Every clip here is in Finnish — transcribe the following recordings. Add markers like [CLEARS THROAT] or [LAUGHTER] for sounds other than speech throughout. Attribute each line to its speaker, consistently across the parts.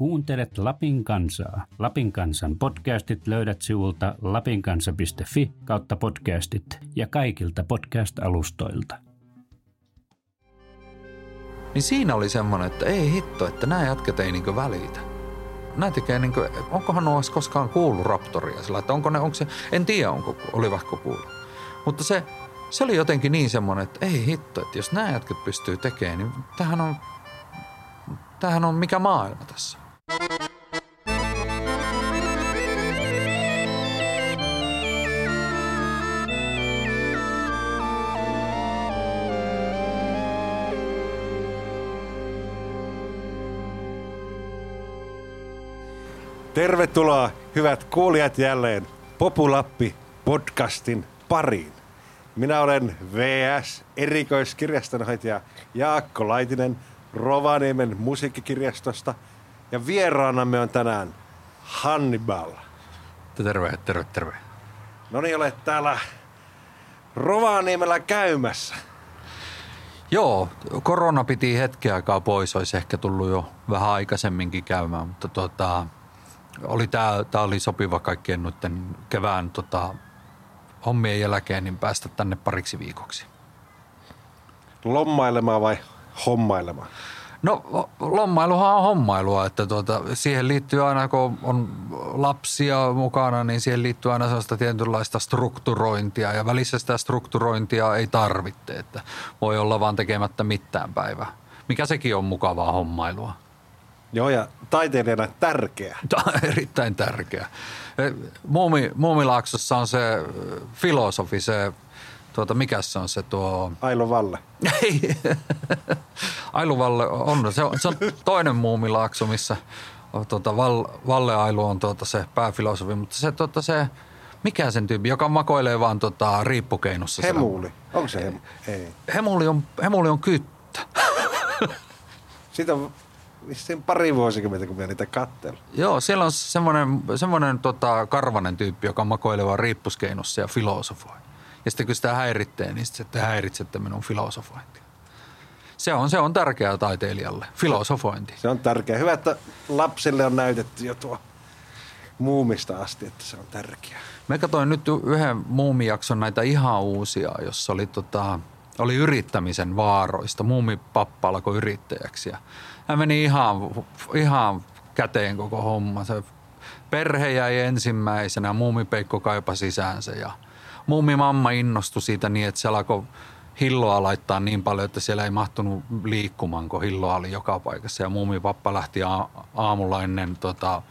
Speaker 1: Kuuntelet Lapin kansaa. Lapin kansan podcastit löydät sivulta lapinkansa.fi kautta podcastit ja kaikilta podcast-alustoilta.
Speaker 2: Niin siinä oli semmoinen, että ei hitto, että nämä jätkät ei niinku välitä. Nämä tekee niinku, onkohan nuo koskaan kuullut Raptoria sillä, että onko ne, onko se, en tiedä onko, olivatko kuullut. Mutta se, se oli jotenkin niin semmoinen, että ei hitto, että jos nämä jätkät pystyy tekemään, niin tämähän on, tämähän on mikä maailma tässä.
Speaker 3: Tervetuloa hyvät kuulijat jälleen Populappi podcastin pariin. Minä olen VS erikoiskirjastonhoitaja Jaakko Laitinen Rovaniemen musiikkikirjastosta ja vieraanamme on tänään Hannibal.
Speaker 2: Terve, terve, terve.
Speaker 3: No niin, olet täällä Rovaniemellä käymässä.
Speaker 2: Joo, korona piti hetken aikaa pois, olisi ehkä tullut jo vähän aikaisemminkin käymään, mutta tota, oli tää, tää oli sopiva kaikkien noiden kevään tota, hommien jälkeen niin päästä tänne pariksi viikoksi.
Speaker 3: Lommailemaan vai hommailemaan?
Speaker 2: No lommailuhan on hommailua, että tuota, siihen liittyy aina kun on lapsia mukana, niin siihen liittyy aina sellaista tietynlaista strukturointia ja välissä sitä strukturointia ei tarvitse, että voi olla vaan tekemättä mitään päivää. Mikä sekin on mukavaa hommailua.
Speaker 3: Joo, ja taiteilijana tärkeä.
Speaker 2: Tämä on erittäin tärkeä. Muumi, Muumilaaksossa on se filosofi, se, tuota, mikä se on se tuo...
Speaker 3: Ailo Valle.
Speaker 2: Ei, [LAUGHS] Ailu Valle on, se on, se on toinen Muumilaakso, missä tuota, Val, Valle Ailu on tuota, se pääfilosofi, mutta se, tuota, se mikä sen tyyppi, joka makoilee vaan tota, riippukeinossa.
Speaker 3: Hemuli. Onko se hemu? Ei.
Speaker 2: Hemuli on, hemuli on kyttä.
Speaker 3: Siitä on vissiin pari vuosikymmentä, kun minä niitä kattelen.
Speaker 2: Joo, siellä on semmoinen, semmoinen tota, karvanen tyyppi, joka makoilee vaan riippuskeinossa ja filosofoi. Ja sitten kun sitä häiritsee, niin sitten häiritsette minun filosofointia. Se on, se on tärkeää taiteilijalle, filosofointi.
Speaker 3: Se on tärkeää. Hyvä, että lapsille on näytetty jo tuo muumista asti, että se on tärkeää.
Speaker 2: Me katsoin nyt yhden muumijakson näitä ihan uusia, jossa oli, tota, oli yrittämisen vaaroista. Muumipappa alkoi yrittäjäksi ja hän meni ihan, ihan käteen koko homma. Se perhe jäi ensimmäisenä, muumipeikko kaipa sisäänsä ja muumimamma innostui siitä niin, että se alkoi hilloa laittaa niin paljon, että siellä ei mahtunut liikkumaan, kun hilloa oli joka paikassa. Ja muumipappa lähti aamulla ennen tota,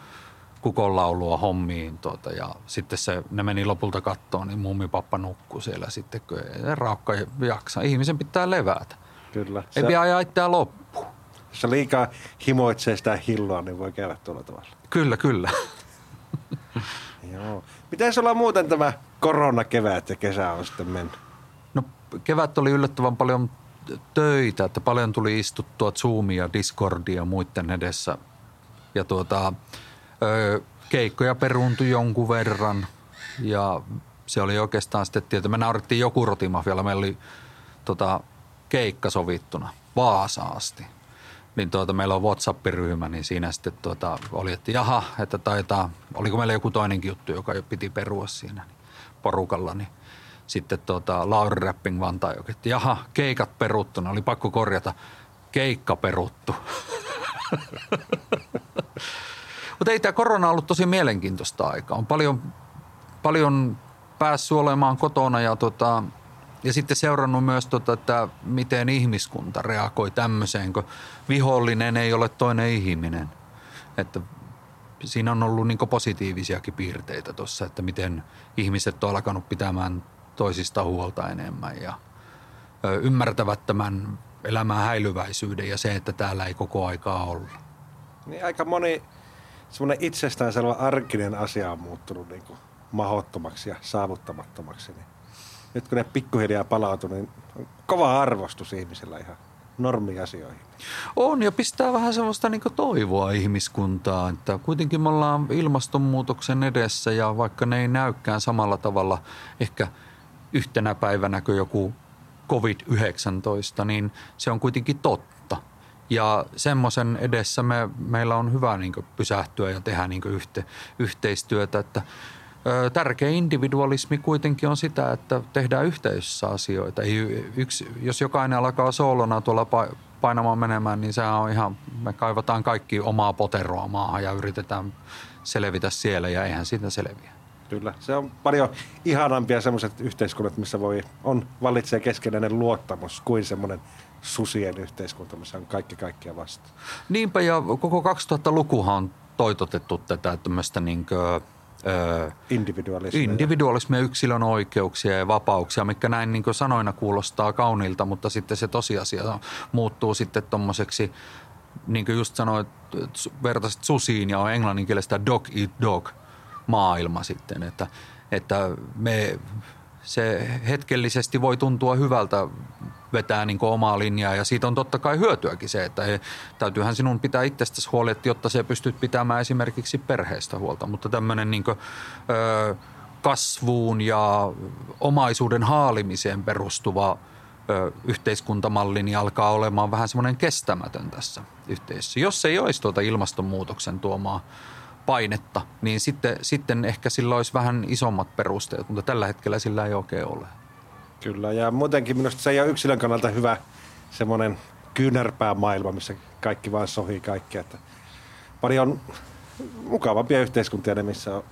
Speaker 2: kukonlaulua hommiin tuota, ja sitten se, ne meni lopulta kattoon, niin muumipappa nukkui siellä sitten, kun ei raukka jaksa. Ihmisen pitää levätä.
Speaker 3: Kyllä.
Speaker 2: Ei pidä ajaa itseään loppuun.
Speaker 3: Jos se liikaa himoitsee sitä hilloa, niin voi käydä tuolla tavalla.
Speaker 2: Kyllä, kyllä.
Speaker 3: Joo. Miten sulla muuten tämä koronakevät ja kesä on sitten mennyt?
Speaker 2: No kevät oli yllättävän paljon töitä, että paljon tuli istuttua Zoomia, Discordia ja muiden edessä. Ja tuota, keikkoja peruuntui jonkun verran ja se oli oikeastaan sitten, että me naurittiin joku rotimafialla. Meillä oli tota, keikka sovittuna Vaasaasti. Niin tuota, meillä on WhatsApp-ryhmä, niin siinä sitten tuota, oli, että jaha, että taitaa, oliko meillä joku toinenkin juttu, joka piti perua siinä niin porukalla, niin sitten tuota, Lauri Rapping Vantaa, että jaha, keikat peruttuna, oli pakko korjata, keikka peruttu. [LAUGHS] Mutta ei tämä korona ollut tosi mielenkiintoista aikaa. On paljon, paljon päässyt olemaan kotona ja, tota, ja sitten seurannut myös, tota, että miten ihmiskunta reagoi tämmöiseen, kun vihollinen ei ole toinen ihminen. Että siinä on ollut niin positiivisiakin piirteitä tuossa, että miten ihmiset on alkanut pitämään toisista huolta enemmän ja ymmärtävät tämän elämän häilyväisyyden ja se, että täällä ei koko aikaa olla.
Speaker 3: Niin aika moni semmoinen itsestäänselvä arkinen asia on muuttunut niin kuin mahottomaksi ja saavuttamattomaksi. Niin nyt kun ne pikkuhiljaa palautuu, niin on kova arvostus ihmisillä ihan normiasioihin.
Speaker 2: On ja pistää vähän sellaista niin toivoa ihmiskuntaa, että kuitenkin me ollaan ilmastonmuutoksen edessä ja vaikka ne ei näykään samalla tavalla ehkä yhtenä päivänä kuin joku COVID-19, niin se on kuitenkin totta. Ja semmoisen edessä me, meillä on hyvä niin pysähtyä ja tehdä niin yhte, yhteistyötä, että – Tärkeä individualismi kuitenkin on sitä, että tehdään yhteisössä asioita. Ei yksi, jos jokainen alkaa soolona tuolla painamaan menemään, niin sehän on ihan, me kaivataan kaikki omaa poteroa maahan ja yritetään selvitä siellä ja eihän siitä selviä.
Speaker 3: Kyllä, se on paljon ihanampia semmoiset yhteiskunnat, missä voi, on, vallitsee keskenäinen luottamus kuin semmoinen susien yhteiskunta, missä on kaikki kaikkia vastaan.
Speaker 2: Niinpä ja koko 2000-lukuhan on toitotettu tätä tämmöistä niin kuin,
Speaker 3: individualismia.
Speaker 2: individualismia, yksilön oikeuksia ja vapauksia, mikä näin niin sanoina kuulostaa kauniilta, mutta sitten se tosiasia muuttuu sitten tuommoiseksi, niin kuin just sanoit, vertaisit susiin ja on englanninkielistä dog eat dog maailma sitten, että, että me se hetkellisesti voi tuntua hyvältä vetää niin omaa linjaa ja siitä on totta kai hyötyäkin se, että he, täytyyhän sinun pitää itsestäsi huolehtia, jotta se pystyt pitämään esimerkiksi perheestä huolta, mutta tämmöinen niin kuin, ö, kasvuun ja omaisuuden haalimiseen perustuva ö, yhteiskuntamalli niin alkaa olemaan vähän semmoinen kestämätön tässä yhteisössä. Jos ei olisi tuota ilmastonmuutoksen tuomaa painetta, niin sitten, sitten ehkä sillä olisi vähän isommat perusteet, mutta tällä hetkellä sillä ei oikein ole.
Speaker 3: Kyllä, ja muutenkin minusta se ei ole yksilön kannalta hyvä semmoinen kyynärpää maailma, missä kaikki vaan sohii kaikkea. Että paljon mukavampia yhteiskuntia ne, missä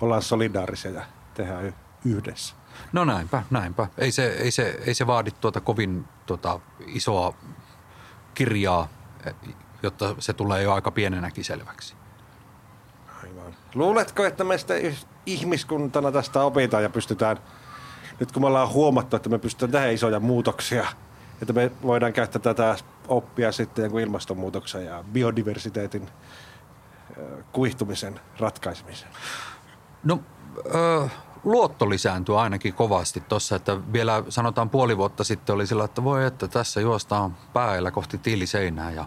Speaker 3: ollaan solidaarisia ja tehdään yhdessä.
Speaker 2: No näinpä, näinpä. Ei se, ei se, ei se vaadi tuota kovin tuota isoa kirjaa, jotta se tulee jo aika pienenäkin selväksi.
Speaker 3: Aivan. Luuletko, että meistä ihmiskuntana tästä opitaan ja pystytään – nyt kun me ollaan huomattu, että me pystytään tehdä isoja muutoksia, että me voidaan käyttää tätä oppia sitten ilmastonmuutoksen ja biodiversiteetin kuihtumisen ratkaisemiseen?
Speaker 2: No, ö, luotto lisääntyy ainakin kovasti tuossa, että vielä sanotaan puoli vuotta sitten oli sillä, että voi että tässä juostaan päällä kohti tiiliseinää ja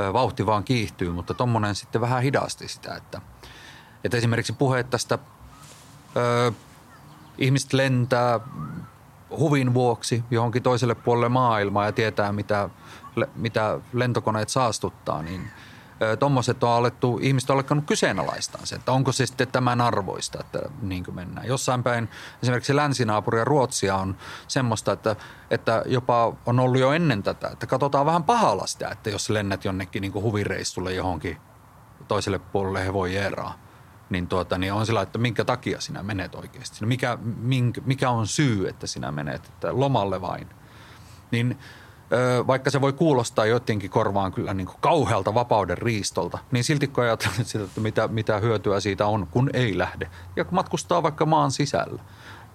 Speaker 2: ö, vauhti vaan kiihtyy, mutta tuommoinen sitten vähän hidasti sitä, että, että esimerkiksi puheet tästä ö, ihmiset lentää huvin vuoksi johonkin toiselle puolelle maailmaa ja tietää, mitä, mitä lentokoneet saastuttaa, niin tuommoiset on alettu, ihmiset on alkanut kyseenalaistaa se, että onko se sitten tämän arvoista, että niin kuin mennään. Jossain päin esimerkiksi länsinaapuri ja Ruotsia on semmoista, että, että jopa on ollut jo ennen tätä, että katsotaan vähän pahalla sitä, että jos lennät jonnekin niin kuin huvireissulle johonkin toiselle puolelle hevojeeraa niin, tuota, niin on sillä, että minkä takia sinä menet oikeasti. Mikä, minkä, mikä on syy, että sinä menet, että lomalle vain. Niin vaikka se voi kuulostaa jotenkin korvaan kyllä niin kuin kauhealta vapauden riistolta, niin silti kun ajatellaan sitä, että mitä, mitä hyötyä siitä on, kun ei lähde. Ja matkustaa vaikka maan sisällä,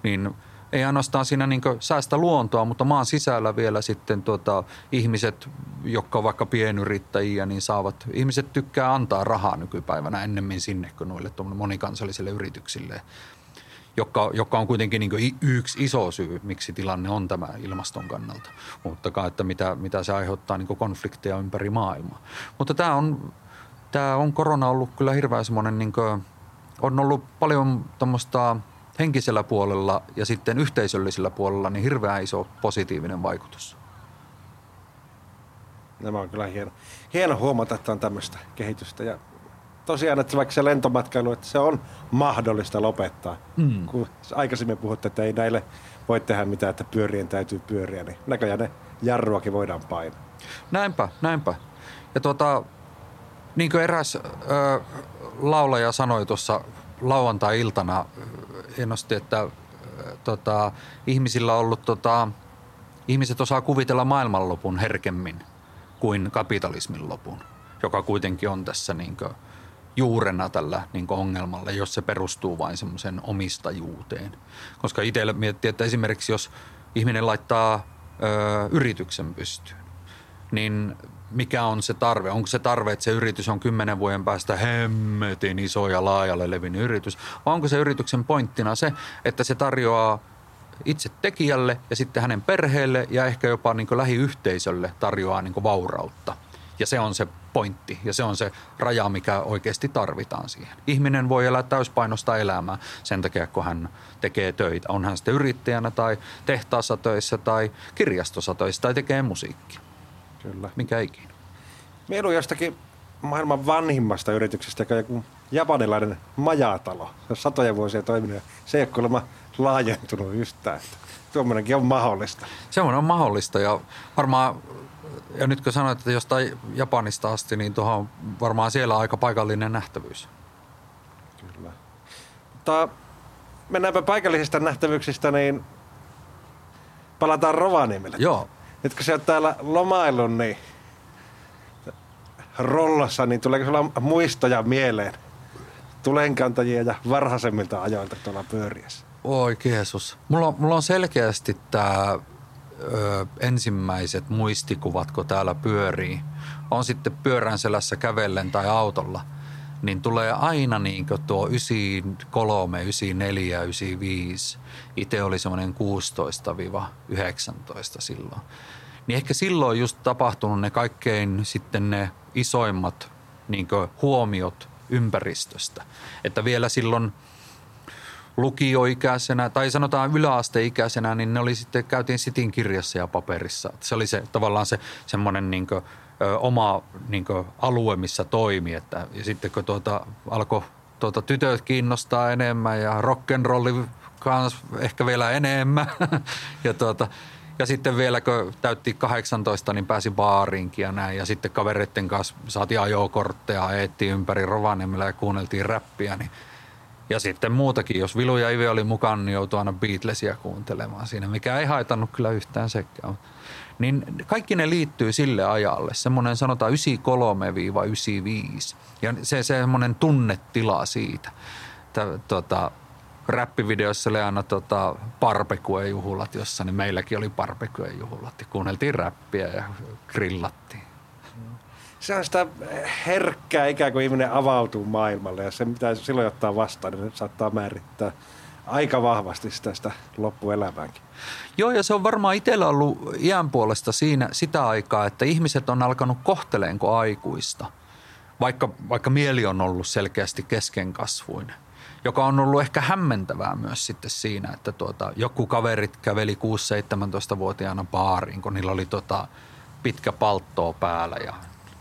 Speaker 2: niin – ei ainoastaan siinä niin säästä luontoa, mutta maan sisällä vielä sitten tuota, ihmiset, jotka on vaikka pienyrittäjiä, niin saavat, ihmiset tykkää antaa rahaa nykypäivänä ennemmin sinne kuin noille monikansallisille yrityksille, joka, joka on kuitenkin niin yksi iso syy, miksi tilanne on tämä ilmaston kannalta. Mutta että mitä, mitä se aiheuttaa niin konflikteja ympäri maailmaa. Mutta tämä on, tämä on korona ollut kyllä hirveän semmoinen, niin kuin, on ollut paljon tuommoista – henkisellä puolella ja sitten yhteisöllisellä puolella niin hirveän iso positiivinen vaikutus.
Speaker 3: Nämä on kyllä hieno, hieno huomata, että on tämmöistä kehitystä. Ja tosiaan, että vaikka se lentomatkailu, että se on mahdollista lopettaa. Mm. Kun aikaisemmin puhuttiin, että ei näille voi tehdä mitään, että pyörien täytyy pyöriä, niin näköjään ne jarruakin voidaan painaa.
Speaker 2: Näinpä, näinpä. Ja tuota, niin kuin eräs ö, laulaja sanoi tuossa lauantai-iltana hienosti, että tota, ihmisillä on ollut, tota, ihmiset osaa kuvitella maailmanlopun herkemmin kuin kapitalismin lopun, joka kuitenkin on tässä niin kuin, juurena tällä niin ongelmalla, jos se perustuu vain semmoisen omistajuuteen. Koska itselle miettii, että esimerkiksi jos ihminen laittaa ö, yrityksen pystyyn, niin mikä on se tarve? Onko se tarve, että se yritys on kymmenen vuoden päästä hemmetin iso ja laajalle levinnyt yritys? Vai onko se yrityksen pointtina se, että se tarjoaa itse tekijälle ja sitten hänen perheelle ja ehkä jopa niin lähiyhteisölle tarjoaa niin vaurautta. Ja se on se pointti ja se on se raja, mikä oikeasti tarvitaan siihen. Ihminen voi elää täyspainosta elämää sen takia, kun hän tekee töitä. On hän sitten yrittäjänä tai tehtaassa töissä tai kirjastossa töissä tai tekee musiikkia.
Speaker 3: Kyllä.
Speaker 2: Mikä ikinä.
Speaker 3: Mielu jostakin maailman vanhimmasta yrityksestä, joka on joku japanilainen majatalo. Se on satoja vuosia toiminut se ei ole kuulemma laajentunut yhtään. Tuommoinenkin on mahdollista.
Speaker 2: Se on mahdollista ja varmaan, ja nyt kun sanoit, että jostain Japanista asti, niin tuohon varmaan siellä aika paikallinen nähtävyys.
Speaker 3: Kyllä. Mutta mennäänpä paikallisista nähtävyyksistä, niin palataan Rovaniemelle.
Speaker 2: Joo.
Speaker 3: Nyt kun sä oot täällä lomaillut, niin rollassa, niin tuleeko sulla muistoja mieleen tulenkantajia ja varhaisemmilta ajoilta tuolla pyöriässä?
Speaker 2: Oi Jeesus. Mulla, on- mulla on selkeästi tämä ensimmäiset muistikuvat, kun täällä pyörii. On sitten pyörän selässä kävellen tai autolla. Niin tulee aina niin tuo 93, 94, 95. Itse oli semmoinen 16-19 silloin. Niin ehkä silloin just tapahtunut ne kaikkein sitten ne isoimmat niin huomiot ympäristöstä. Että vielä silloin lukioikäisenä tai sanotaan yläasteikäisenä, niin ne oli sitten, käytiin sitin kirjassa ja paperissa. Se oli se tavallaan se semmoinen niin kuin, ö, oma niin kuin, alue, missä toimi. Että, ja sitten kun tuota, alkoi tuota, tytöt kiinnostaa enemmän ja rock'n'rolli kans ehkä vielä enemmän. [LAUGHS] ja, tuota, ja sitten vielä kun täytti 18, niin pääsi baariinkin ja näin. Ja sitten kavereiden kanssa saatiin ajokortteja, eettiin ympäri Rovaniemellä ja kuunneltiin räppiä. Niin ja sitten muutakin, jos Vilu ja Ive oli mukana, niin joutui aina Beatlesia kuuntelemaan siinä, mikä ei haitannut kyllä yhtään sekään. Niin kaikki ne liittyy sille ajalle, semmoinen sanotaan 93-95. Ja se semmoinen tunnetila siitä. Tä, tota, räppivideossa oli aina tota, barbecue-juhlat, jossa niin meilläkin oli barbecue-juhlat. Ja kuunneltiin räppiä ja grillattiin.
Speaker 3: Se on sitä herkkää ikään kuin ihminen avautuu maailmalle ja se mitä silloin ottaa vastaan, niin se saattaa määrittää aika vahvasti sitä, sitä loppuelämäänkin.
Speaker 2: Joo, ja se on varmaan itsellä ollut iän puolesta siinä sitä aikaa, että ihmiset on alkanut kohteleenko aikuista, vaikka, vaikka mieli on ollut selkeästi keskenkasvuinen, joka on ollut ehkä hämmentävää myös sitten siinä, että tuota, joku kaverit käveli 6-17-vuotiaana baariin, kun niillä oli tota, pitkä palttoo päällä ja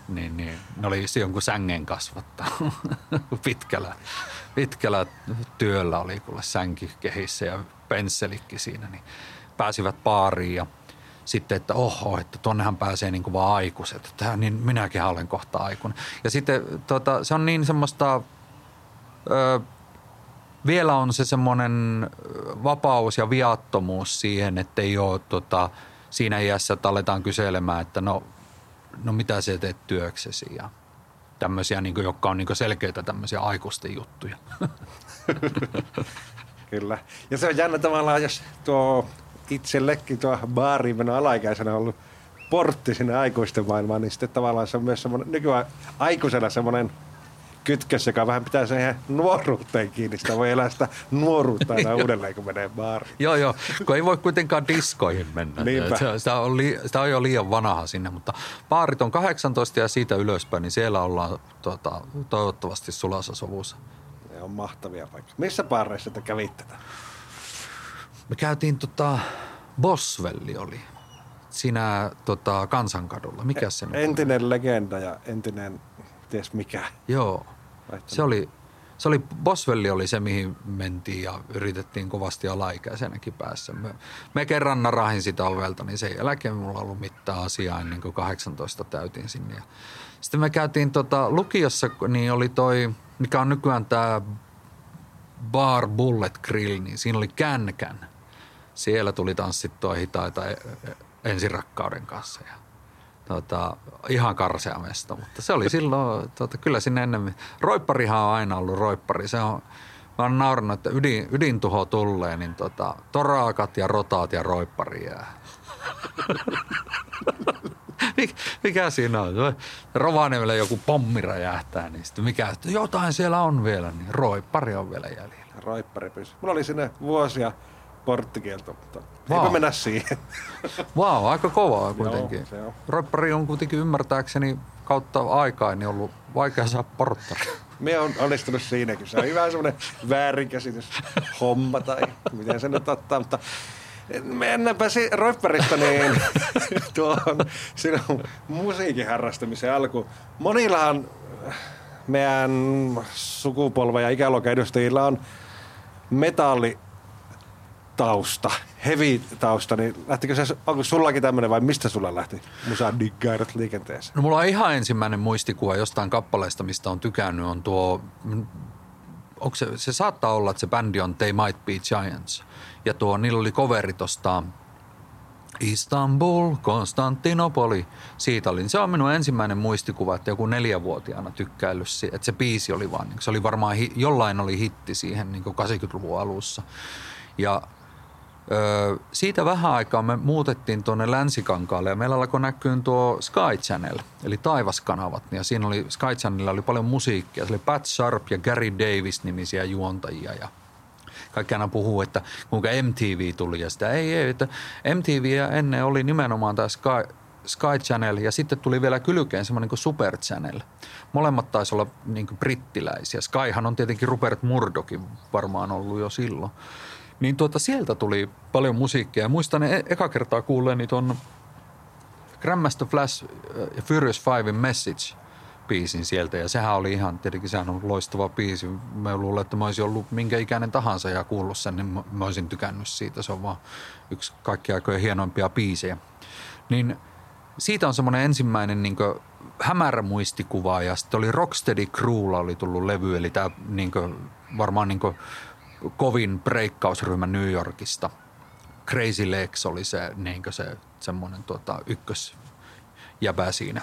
Speaker 2: niin, niin, ne oli jonkun sängen kasvattanut [LAUGHS] pitkällä, pitkällä työllä oli kuule sänki kehissä ja pensselikki siinä, niin pääsivät baariin ja sitten, että oho, että tonnehan pääsee niin kuin vaan aikuiset. Että niin minäkin olen kohta aikuinen. Ja sitten tota, se on niin semmoista, ö, vielä on se semmoinen vapaus ja viattomuus siihen, että ei ole tota, siinä iässä, että aletaan kyselemään, että no, no mitä sä teet työksesi ja tämmöisiä, niin kuin, jotka on niin kuin selkeitä tämmöisiä aikuisten juttuja. [LAUGHS]
Speaker 3: Kyllä. Ja se on jännä tavallaan, jos tuo itsellekin tuo baariin meno alaikäisenä on ollut portti sinne aikuisten maailmaan, niin sitten tavallaan se on myös semmoinen, nykyään aikuisena semmoinen kytkös, joka vähän pitää siihen nuoruuteen kiinni. Sitä voi elää sitä nuoruutta aina [LAUGHS] uudelleen, kun menee baariin.
Speaker 2: joo, joo, kun ei voi kuitenkaan diskoihin mennä.
Speaker 3: Niinpä.
Speaker 2: Sitä on, li, sitä on jo liian vanha sinne, mutta baarit on 18 ja siitä ylöspäin, niin siellä ollaan tota, toivottavasti sulassa sovussa.
Speaker 3: Ne on mahtavia paikkoja. Missä baareissa te kävitte?
Speaker 2: Me käytiin tota, Bosvelli oli siinä tota, Kansankadulla. Mikä se?
Speaker 3: Entinen legenda ja entinen ties mikä.
Speaker 2: Joo, Se oli, se oli, Bosvelli oli se, mihin mentiin ja yritettiin kovasti alaikäisenäkin päässä. Me, me kerran narahin sitä alvelta, niin sen jälkeen mulla ollut mitään asiaa ennen kuin 18 täytin sinne. Ja sitten me käytiin tota, lukiossa, niin oli toi, mikä on nykyään tämä Bar Bullet Grill, niin siinä oli känkän. Siellä tuli tanssittua hitaita e- e- ensirakkauden kanssa ja tota, ihan karsea mesta, mutta se oli silloin, tota, kyllä sinne ennen, roipparihan on aina ollut roippari, se on, mä oon naurannut, että ydin, ydintuho tulee, niin tota, torakat ja rotaat ja roippari jää. [LAUGHS] Mik, mikä siinä on? Rovaniemellä joku pommi räjähtää, niin sitten mikä, jotain siellä on vielä, niin roippari on vielä jäljellä.
Speaker 3: Raippari pysy. Mulla oli sinne vuosia porttikielto, mutta
Speaker 2: Vau.
Speaker 3: eipä mennä siihen.
Speaker 2: Vau, wow, aika kovaa kuitenkin.
Speaker 3: Joo, se on.
Speaker 2: Roippari on kuitenkin ymmärtääkseni kautta aikaa niin ollut vaikea saada porttari.
Speaker 3: Me on onnistunut siinäkin. Se on hyvä semmoinen väärinkäsitys homma tai miten se nyt ottaa, mutta Mennäänpä si- Roipparista niin tuohon sinun musiikin harrastamisen alku. Monillahan meidän sukupolven ja ikäluokan edustajilla on metalli tausta, heavy tausta, niin lähtikö se, onko sullakin tämmöinen vai mistä sulla lähti musa diggairat liikenteeseen?
Speaker 2: No mulla on ihan ensimmäinen muistikuva jostain kappaleesta, mistä on tykännyt, on tuo, onko se, se saattaa olla, että se bändi on They Might Be Giants. Ja tuo, niillä oli coveri tosta Istanbul, Konstantinopoli. Siitä oli. Se on minun ensimmäinen muistikuva, että joku neljävuotiaana tykkäillyt, että se biisi oli vaan, se oli varmaan, jollain oli hitti siihen niin 80-luvun alussa. Ja Öö, siitä vähän aikaa me muutettiin tuonne Länsikankaalle ja meillä alkoi näkyä tuo Sky Channel, eli taivaskanavat. Ja siinä oli, Sky Channelilla oli paljon musiikkia. Se oli Pat Sharp ja Gary Davis nimisiä juontajia ja kaikki aina puhuu, että kuinka MTV tuli ja sitä ei, ei, että MTV ennen oli nimenomaan tämä Sky, Sky Channel ja sitten tuli vielä kylkeen semmoinen kuin Super Channel. Molemmat taisi olla niin brittiläisiä. Skyhan on tietenkin Rupert Murdochin varmaan ollut jo silloin. Niin tuota, sieltä tuli paljon musiikkia. Muistan e- eka kertaa kuulleeni tuon Grandmaster Flash ja Furious Fivein Message biisin sieltä. Ja sehän oli ihan, tietenkin sehän on loistava biisi. Mä luulen, että mä olisin ollut minkä ikäinen tahansa ja kuullut sen, niin mä olisin tykännyt siitä. Se on vaan yksi kaikki aikojen hienoimpia biisejä. Niin siitä on semmoinen ensimmäinen niin hämärä muistikuva ja sitten oli Rocksteady Crewlla oli tullut levy, eli tämä niin varmaan niin kovin breikkausryhmä New Yorkista. Crazy Legs oli se, niin se semmoinen tota, ykkösjäbä siinä.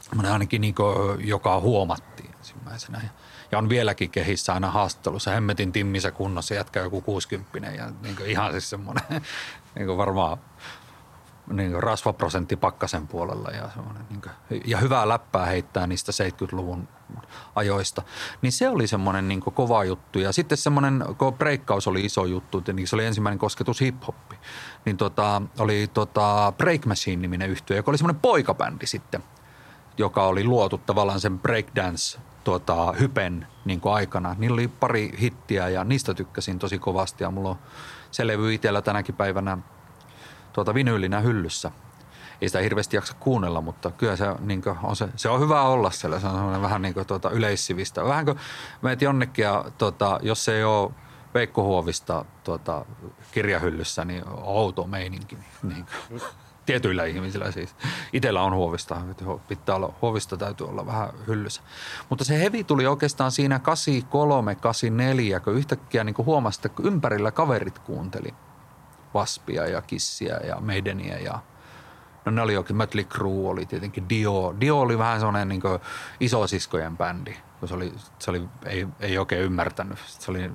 Speaker 2: Semmoinen ainakin niin kuin, joka huomattiin ensimmäisenä. Ja, ja on vieläkin kehissä aina haastattelussa. Hemmetin timmissä kunnossa jätkä joku 60 ja niin kuin, ihan siis semmoinen [LAUGHS] niin varmaan niin rasvaprosentti pakkasen puolella ja, niin kuin, ja hyvää läppää heittää niistä 70-luvun ajoista. Niin se oli semmoinen niin kova juttu. Ja sitten semmoinen, kun breikkaus oli iso juttu, niin se oli ensimmäinen kosketus hip-hoppi. Niin tota, oli tota Break Machine-niminen yhtiö, joka oli semmoinen poikabändi sitten, joka oli luotu tavallaan sen breakdance tuota, hypen niin aikana. Niillä oli pari hittiä ja niistä tykkäsin tosi kovasti ja mulla on se levy itsellä tänäkin päivänä tuota vinyylinä hyllyssä. Ei sitä hirveästi jaksa kuunnella, mutta kyllä se, niin on, se, se on hyvä olla siellä. Se on vähän niin kuin, tuota, yleissivistä. Vähän kuin meet jonnekin ja tuota, jos ei ole Veikko Huovista tuota, kirjahyllyssä, niin outo meininki. Niin kuin, tietyillä ihmisillä siis. Itellä on huovista, pitää olla, huovista täytyy olla vähän hyllyssä. Mutta se hevi tuli oikeastaan siinä 83, 84, kun yhtäkkiä niin huomasi, että ympärillä kaverit kuunteli – Waspia ja Kissiä ja Maidenia ja No ne oli jokin, Mötley Crue oli tietenkin Dio. Dio oli vähän semmoinen niin isosiskojen bändi, kun se oli, se oli ei, ei oikein ymmärtänyt. Se oli,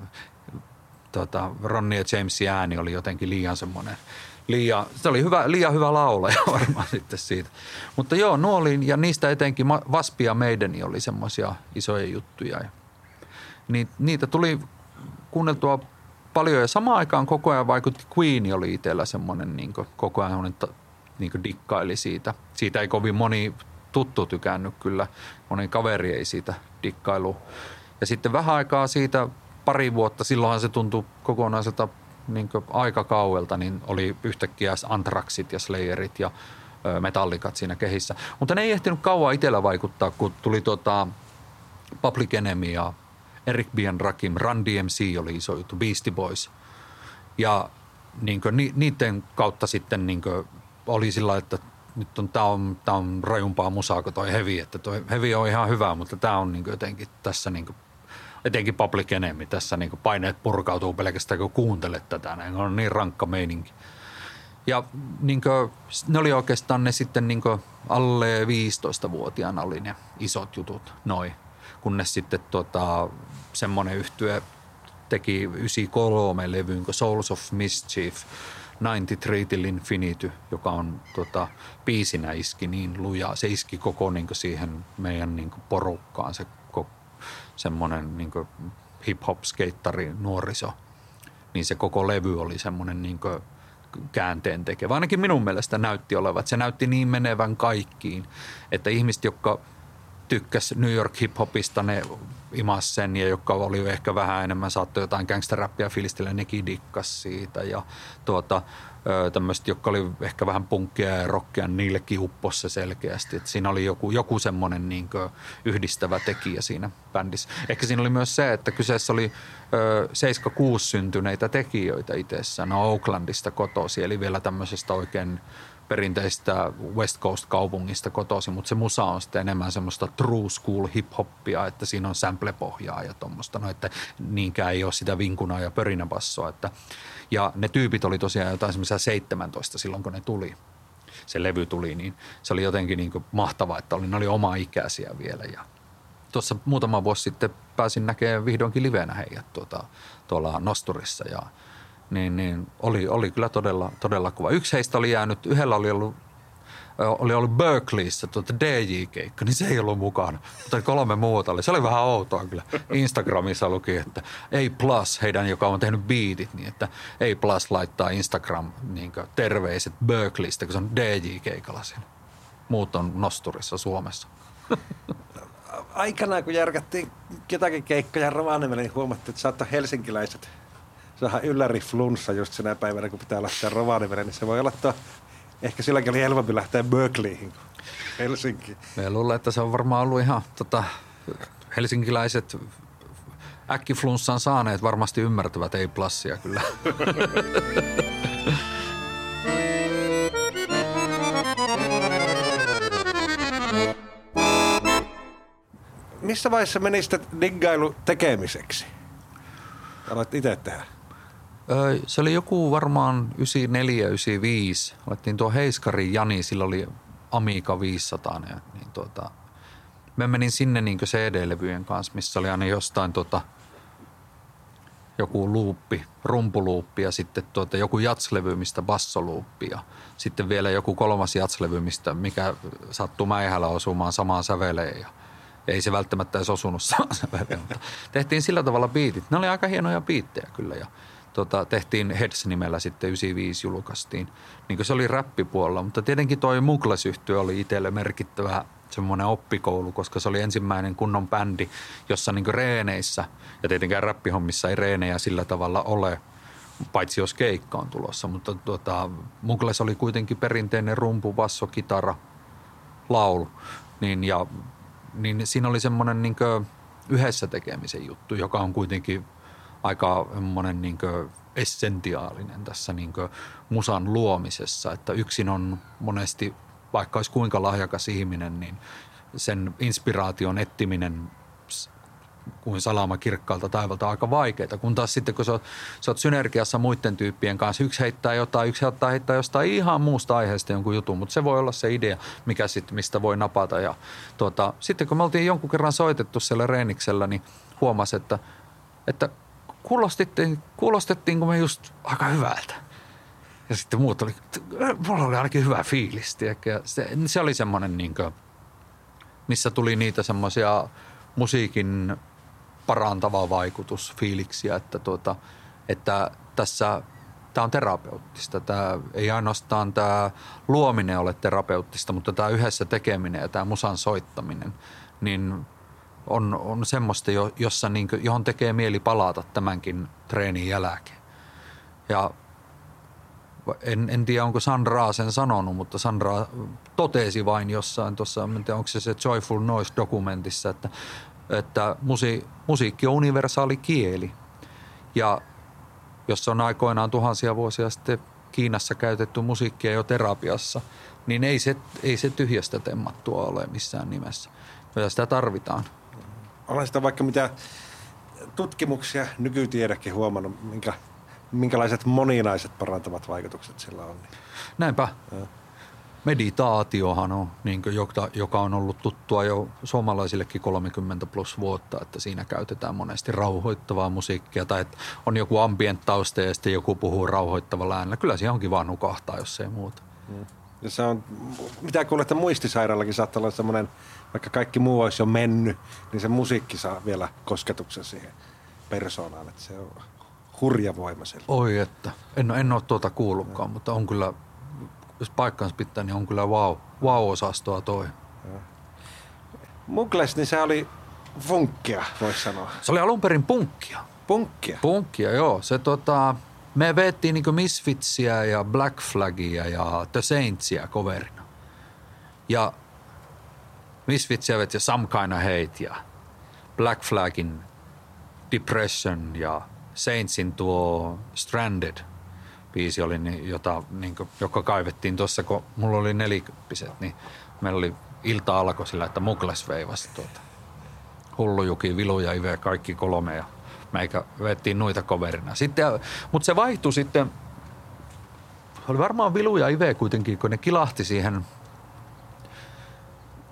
Speaker 2: tota, Ronnie ja Jamesin ääni oli jotenkin liian semmoinen, liian, se oli hyvä, liian hyvä laulaja [LAUGHS] varmaan sitten siitä. Mutta joo, nuo oli, ja niistä etenkin Vaspia ja Maideni oli semmoisia isoja juttuja. Ni, niitä tuli kuunneltua paljon ja samaan aikaan koko ajan vaikutti Queen oli itsellä semmoinen niin koko ajan niin dikkaili siitä. Siitä ei kovin moni tuttu tykännyt kyllä. Moni kaveri ei siitä dikkailu. Ja sitten vähän aikaa siitä, pari vuotta, silloinhan se tuntui kokonaiselta niin aikakauelta, niin oli yhtäkkiä Anthraxit ja Slayerit ja metallikat siinä kehissä. Mutta ne ei ehtinyt kauan itsellä vaikuttaa, kun tuli tota Public Enemy ja Eric B. Rakim, Run DMC oli iso juttu, Beastie Boys. Ja niin kuin, ni, niiden kautta sitten niin kuin, oli sillä että nyt on, tämä on, tää on rajumpaa musaa kuin toi Heavy, että toi Heavy on ihan hyvä, mutta tämä on niin kuin, jotenkin tässä niin kuin, etenkin Public Enemy, tässä niin kuin, paineet purkautuu pelkästään kun kuuntelet tätä, ne on niin rankka meininki. Ja niin kuin, ne oli oikeastaan ne sitten niin kuin, alle 15-vuotiaana oli ne isot jutut, noin kunnes sitten tota, semmoinen yhtye teki 93 levyyn kuin Souls of Mischief, 93 Till Infinity, joka on tota, biisinä iski niin lujaa. Se iski koko niin kuin siihen meidän niin kuin porukkaan, se semmoinen niin hip-hop-skeittari nuoriso. Niin se koko levy oli semmoinen niin kuin käänteen tekevä. Ainakin minun mielestä näytti olevan. Se näytti niin menevän kaikkiin, että ihmiset, jotka tykkäs New York hip-hopista, ne imas sen ja jotka oli ehkä vähän enemmän saattoi jotain gangsterrappia filistellä, nekin dikkas siitä ja tuota, tämmöistä, jotka oli ehkä vähän punkkia ja rockia, niillekin upposi se selkeästi. Et siinä oli joku, joku semmoinen niin yhdistävä tekijä siinä bändissä. Ehkä siinä oli myös se, että kyseessä oli ö, 76 syntyneitä tekijöitä itsessään, no Oaklandista kotosi, eli vielä tämmöisestä oikein perinteistä West Coast-kaupungista kotosi, mutta se musa on sitten enemmän semmoista true school hip-hoppia, että siinä on sample-pohjaa ja tuommoista, no että niinkään ei ole sitä vinkunaa ja pörinäbassoa. Että, ja ne tyypit oli tosiaan jotain semmoisia 17 silloin, kun ne tuli se levy tuli, niin se oli jotenkin niin mahtavaa, että oli, ne oli oma ikäisiä vielä. Ja tuossa muutama vuosi sitten pääsin näkemään vihdoinkin livenä heidät tuota, tuolla Nosturissa ja – niin, niin oli, oli kyllä todella, todella kuva. Yksi heistä oli jäänyt, yhdellä oli ollut oli ollut Berkeleyssä tuota DJ-keikka, niin se ei ollut mukana. Mutta kolme muuta oli. Se oli vähän outoa kyllä. Instagramissa luki, että A Plus, heidän joka on tehnyt beatit, niin että A Plus laittaa Instagram niin terveiset Berkeleystä, kun se on DJ-keikalla siellä. Muut on nosturissa Suomessa.
Speaker 3: Aikanaan, kun järkättiin jotakin keikkoja Rovaniemelle, niin huomattiin, että saattoi helsinkiläiset – saadaan ylläri flunssa just sinä päivänä, kun pitää lähteä Rovaniemelle, niin se voi olla, että ehkä silläkin oli helpompi lähteä Berkeleyhin kuin Helsinkiin.
Speaker 2: Me luulen, että se on varmaan ollut ihan tota, helsinkiläiset äkkiflunssan saaneet varmasti ymmärtävät ei plassia kyllä.
Speaker 3: Missä vaiheessa menisit diggailu tekemiseksi? Aloit itse tehdä?
Speaker 2: Se oli joku varmaan 94-95. Alettiin tuo Heiskari Jani, sillä oli Amiga 500. Ja, niin tuota, mä menin sinne niin CD-levyjen kanssa, missä oli aina jostain tuota, joku luuppi, rumpuluuppi ja sitten tuota, joku jatslevy, mistä bassoluuppi ja sitten vielä joku kolmas jatslevy, mistä mikä sattuu mäihällä osumaan samaan säveleen ja ei se välttämättä edes osunut samaan säveleen, mutta tehtiin sillä tavalla biitit. Ne oli aika hienoja biittejä kyllä ja tota, tehtiin Heads-nimellä sitten 95 julkaistiin. Niin se oli räppipuolella, mutta tietenkin toi mugles oli itselle merkittävä semmoinen oppikoulu, koska se oli ensimmäinen kunnon bändi, jossa niin reeneissä, ja tietenkään räppihommissa ei reenejä sillä tavalla ole, paitsi jos keikka on tulossa, mutta tuota, Mugles oli kuitenkin perinteinen rumpu, basso, kitara, laulu, niin, ja, niin siinä oli semmoinen niin yhdessä tekemisen juttu, joka on kuitenkin aika monen niin essentiaalinen tässä niin musan luomisessa, että yksin on monesti, vaikka olisi kuinka lahjakas ihminen, niin sen inspiraation ettiminen kuin salama kirkkaalta taivalta aika vaikeaa, kun taas sitten kun sä oot, sä oot synergiassa muiden tyyppien kanssa, yksi heittää jotain, yksi ottaa heittää jostain ihan muusta aiheesta jonkun jutun, mutta se voi olla se idea, mikä sit, mistä voi napata. Ja tuota, sitten kun me oltiin jonkun kerran soitettu siellä Reeniksellä, niin huomasi, että, että kuulostettiin, kuulostettiinko me just aika hyvältä. Ja sitten muut oli, mulla oli ainakin hyvä fiilis, ja se, se oli semmoinen niin kuin, missä tuli niitä semmoisia musiikin parantava vaikutus, fiiliksiä, että, tuota, että tässä tämä on terapeuttista. Tämä ei ainoastaan tämä luominen ole terapeuttista, mutta tämä yhdessä tekeminen ja tämä musan soittaminen, niin on, on semmoista, jossa niin kuin, johon tekee mieli palata tämänkin treenin jälkeen. Ja en, en tiedä, onko Sandra sen sanonut, mutta Sandra totesi vain jossain tuossa, en tiedä, onko se se Joyful Noise-dokumentissa, että, että musi, musiikki on universaali kieli. Ja jos on aikoinaan tuhansia vuosia sitten Kiinassa käytetty musiikkia jo terapiassa, niin ei se, ei se tyhjästä temmattua ole missään nimessä. Ja sitä tarvitaan
Speaker 3: olen sitä vaikka mitä tutkimuksia nykytiedekin huomannut, minkä, minkälaiset moninaiset parantavat vaikutukset sillä on.
Speaker 2: Näinpä. Ja. Meditaatiohan on, niin kuin, joka, joka on ollut tuttua jo suomalaisillekin 30 plus vuotta, että siinä käytetään monesti rauhoittavaa musiikkia tai että on joku ambient tausta ja sitten joku puhuu rauhoittavalla äänellä. Kyllä siihen on kiva nukahtaa, jos ei muuta. Mm.
Speaker 3: Ja se on, mitä kuulet, että muistisairaallakin saattaa olla semmoinen, vaikka kaikki muu olisi jo mennyt, niin se musiikki saa vielä kosketuksen siihen persoonaan, että se on hurja voima sillä.
Speaker 2: Oi että, en, en ole tuota kuullutkaan, no. mutta on kyllä, jos paikkansa pitää, niin on kyllä wow, wow-osastoa toi.
Speaker 3: Mugles, niin se oli funkkia, voisi sanoa.
Speaker 2: Se oli alun perin punkkia.
Speaker 3: Punkkia.
Speaker 2: Punkkia, joo. Se tota, me veettiin niinku Misfitsiä ja Black Flagia ja The Saintsia coverina. Ja Misfitsiä veti Some Kind of Hate ja Black Flagin Depression ja Saintsin tuo Stranded biisi oli, niin, jota, niin kuin, joka kaivettiin tuossa, kun mulla oli nelikyppiset, niin meillä oli ilta alkoi sillä, että Mugles veivasi tuota. Hullujuki, Vilu ja Ive, kaikki kolme ja meikä vettiin noita coverina. Sitten, mutta se vaihtui sitten, oli varmaan Vilu ja Ive kuitenkin, kun ne kilahti siihen,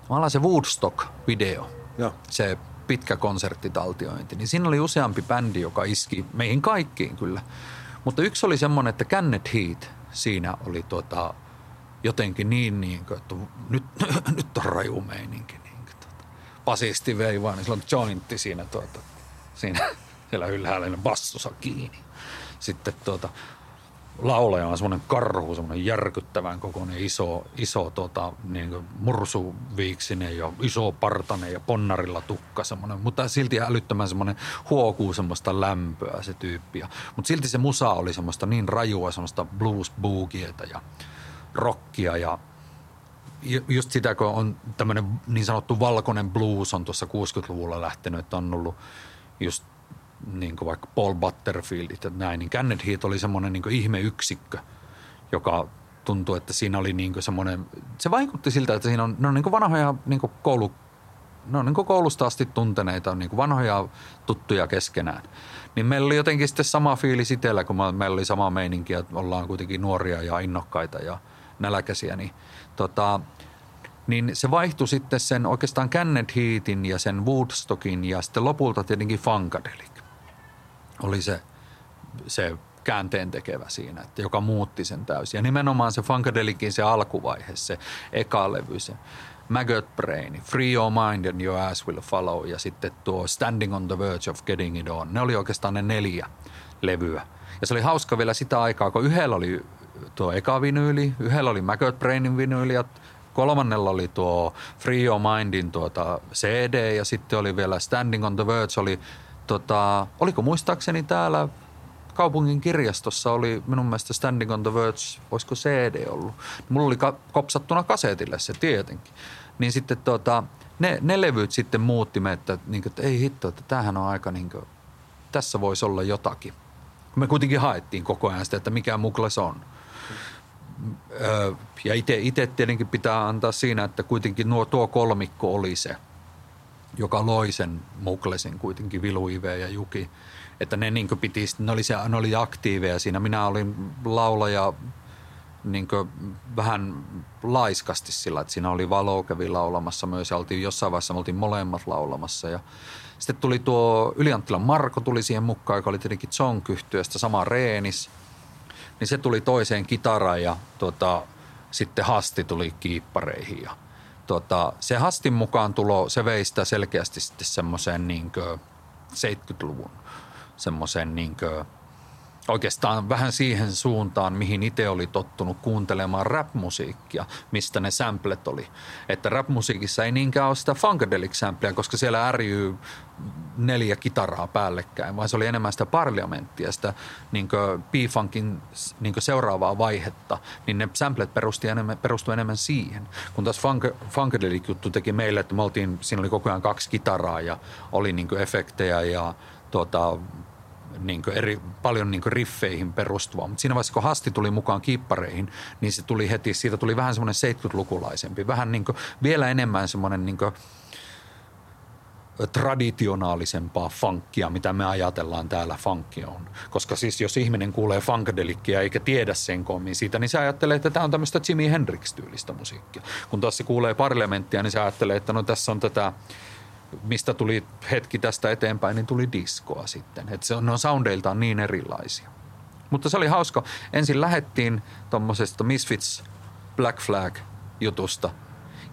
Speaker 2: mä se Woodstock-video,
Speaker 3: Joo.
Speaker 2: se pitkä konserttitaltiointi, niin siinä oli useampi bändi, joka iski meihin kaikkiin kyllä. Mutta yksi oli semmoinen, että Cannet Heat siinä oli tota, jotenkin niin, niin kuin, että nyt, [CLEARS THROAT] nyt on raju meininki. Niin, kuin, tota. Basisti vei vaan, niin sillä on jointti siinä, tuota, siinä siellä ylhäällä niin bassossa kiinni. Sitten tuota, laulaja on semmoinen karhu, semmoinen järkyttävän kokoinen iso, iso tota, niin mursuviiksinen ja iso partanen ja ponnarilla tukka semmoinen, mutta silti älyttömän semmoinen huokuu semmoista lämpöä se tyyppi. Mutta silti se musa oli semmoista niin rajua, semmoista blues boogieta ja rockia ja just sitä, kun on tämmöinen niin sanottu valkoinen blues on tuossa 60-luvulla lähtenyt, että on ollut just niin kuin vaikka Paul Butterfieldit ja näin, niin Canned Heat oli semmoinen niin ihmeyksikkö, joka tuntui, että siinä oli niin semmoinen, se vaikutti siltä, että siinä on, ne on niin vanhoja niin koulu, ne on niin koulusta asti tunteneita, niin vanhoja tuttuja keskenään. Niin meillä oli jotenkin sitten sama fiilis itsellä, kun meillä oli sama meininki, että ollaan kuitenkin nuoria ja innokkaita ja nälkäisiä, niin tota, niin se vaihtui sitten sen oikeastaan Canned Heatin ja sen Woodstockin ja sitten lopulta tietenkin Funkadelic oli se, se käänteen tekevä siinä, että joka muutti sen täysin. Ja nimenomaan se Funkadelikin se alkuvaihe, se eka levy, se Maggot Brain, Free Your Mind and Your Ass Will Follow ja sitten tuo Standing on the Verge of Getting It On. Ne oli oikeastaan ne neljä levyä. Ja se oli hauska vielä sitä aikaa, kun yhdellä oli tuo eka vinyyli, yhdellä oli Maggot Brainin vinyyli ja kolmannella oli tuo Free Your Mindin tuota CD ja sitten oli vielä Standing on the Verge oli tota, oliko muistaakseni täällä kaupungin kirjastossa oli minun mielestä Standing on the Verge, olisiko CD ollut. Mulla oli ka- kopsattuna kasetille se tietenkin. Niin sitten tota, ne, ne levyt sitten muutti me, että, niin kuin, että ei hitto, että tämähän on aika niin kuin, tässä voisi olla jotakin. Me kuitenkin haettiin koko ajan sitä, että mikä Mukles on. Öö, ja itse tietenkin pitää antaa siinä, että kuitenkin nuo, tuo kolmikko oli se – joka loi sen Muklesin kuitenkin, Vilu, Ive ja Juki. Että ne niin piti, ne oli, se, ne oli aktiiveja siinä. Minä olin laulaja niin vähän laiskasti sillä, että siinä oli Valo kävi laulamassa myös ja oltiin jossain vaiheessa, me oltiin molemmat laulamassa ja sitten tuli tuo Ylianttilan Marko tuli siihen mukaan, joka oli tietenkin zonk sama Reenis. Niin se tuli toiseen kitaraan ja tuota, sitten Hasti tuli kiippareihin ja tota, se Hastin mukaan tulo, se vei sitä selkeästi sitten semmoiseen niin 70-luvun semmoiseen niin oikeastaan vähän siihen suuntaan, mihin itse oli tottunut kuuntelemaan rap-musiikkia, mistä ne samplet oli. Että rap-musiikissa ei niinkään ole sitä funkadelic-sampleja, koska siellä ärjyy neljä kitaraa päällekkäin, vaan se oli enemmän sitä parlamenttia, sitä niin P-funkin niin seuraavaa vaihetta, niin ne samplet perusti enemmän, perustu enemmän siihen. Kun taas funk, funkadelic-juttu teki meille, että me oltiin, siinä oli koko ajan kaksi kitaraa ja oli niin efektejä ja tuota, niin eri, paljon niin riffeihin perustuvaa. Mutta siinä vaiheessa, kun Hasti tuli mukaan kiippareihin, niin se tuli heti, siitä tuli vähän semmoinen 70-lukulaisempi. Vähän niin vielä enemmän semmoinen niin traditionaalisempaa funkkia, mitä me ajatellaan täällä funkki on. Koska siis jos ihminen kuulee funkadelikkiä eikä tiedä sen kommin siitä, niin se ajattelee, että tämä on tämmöistä Jimi Hendrix-tyylistä musiikkia. Kun taas se kuulee parlamenttia, niin se ajattelee, että no tässä on tätä mistä tuli hetki tästä eteenpäin, niin tuli diskoa sitten. Että se on, ne on soundeiltaan niin erilaisia. Mutta se oli hauska. Ensin lähettiin tuommoisesta Misfits Black Flag jutusta.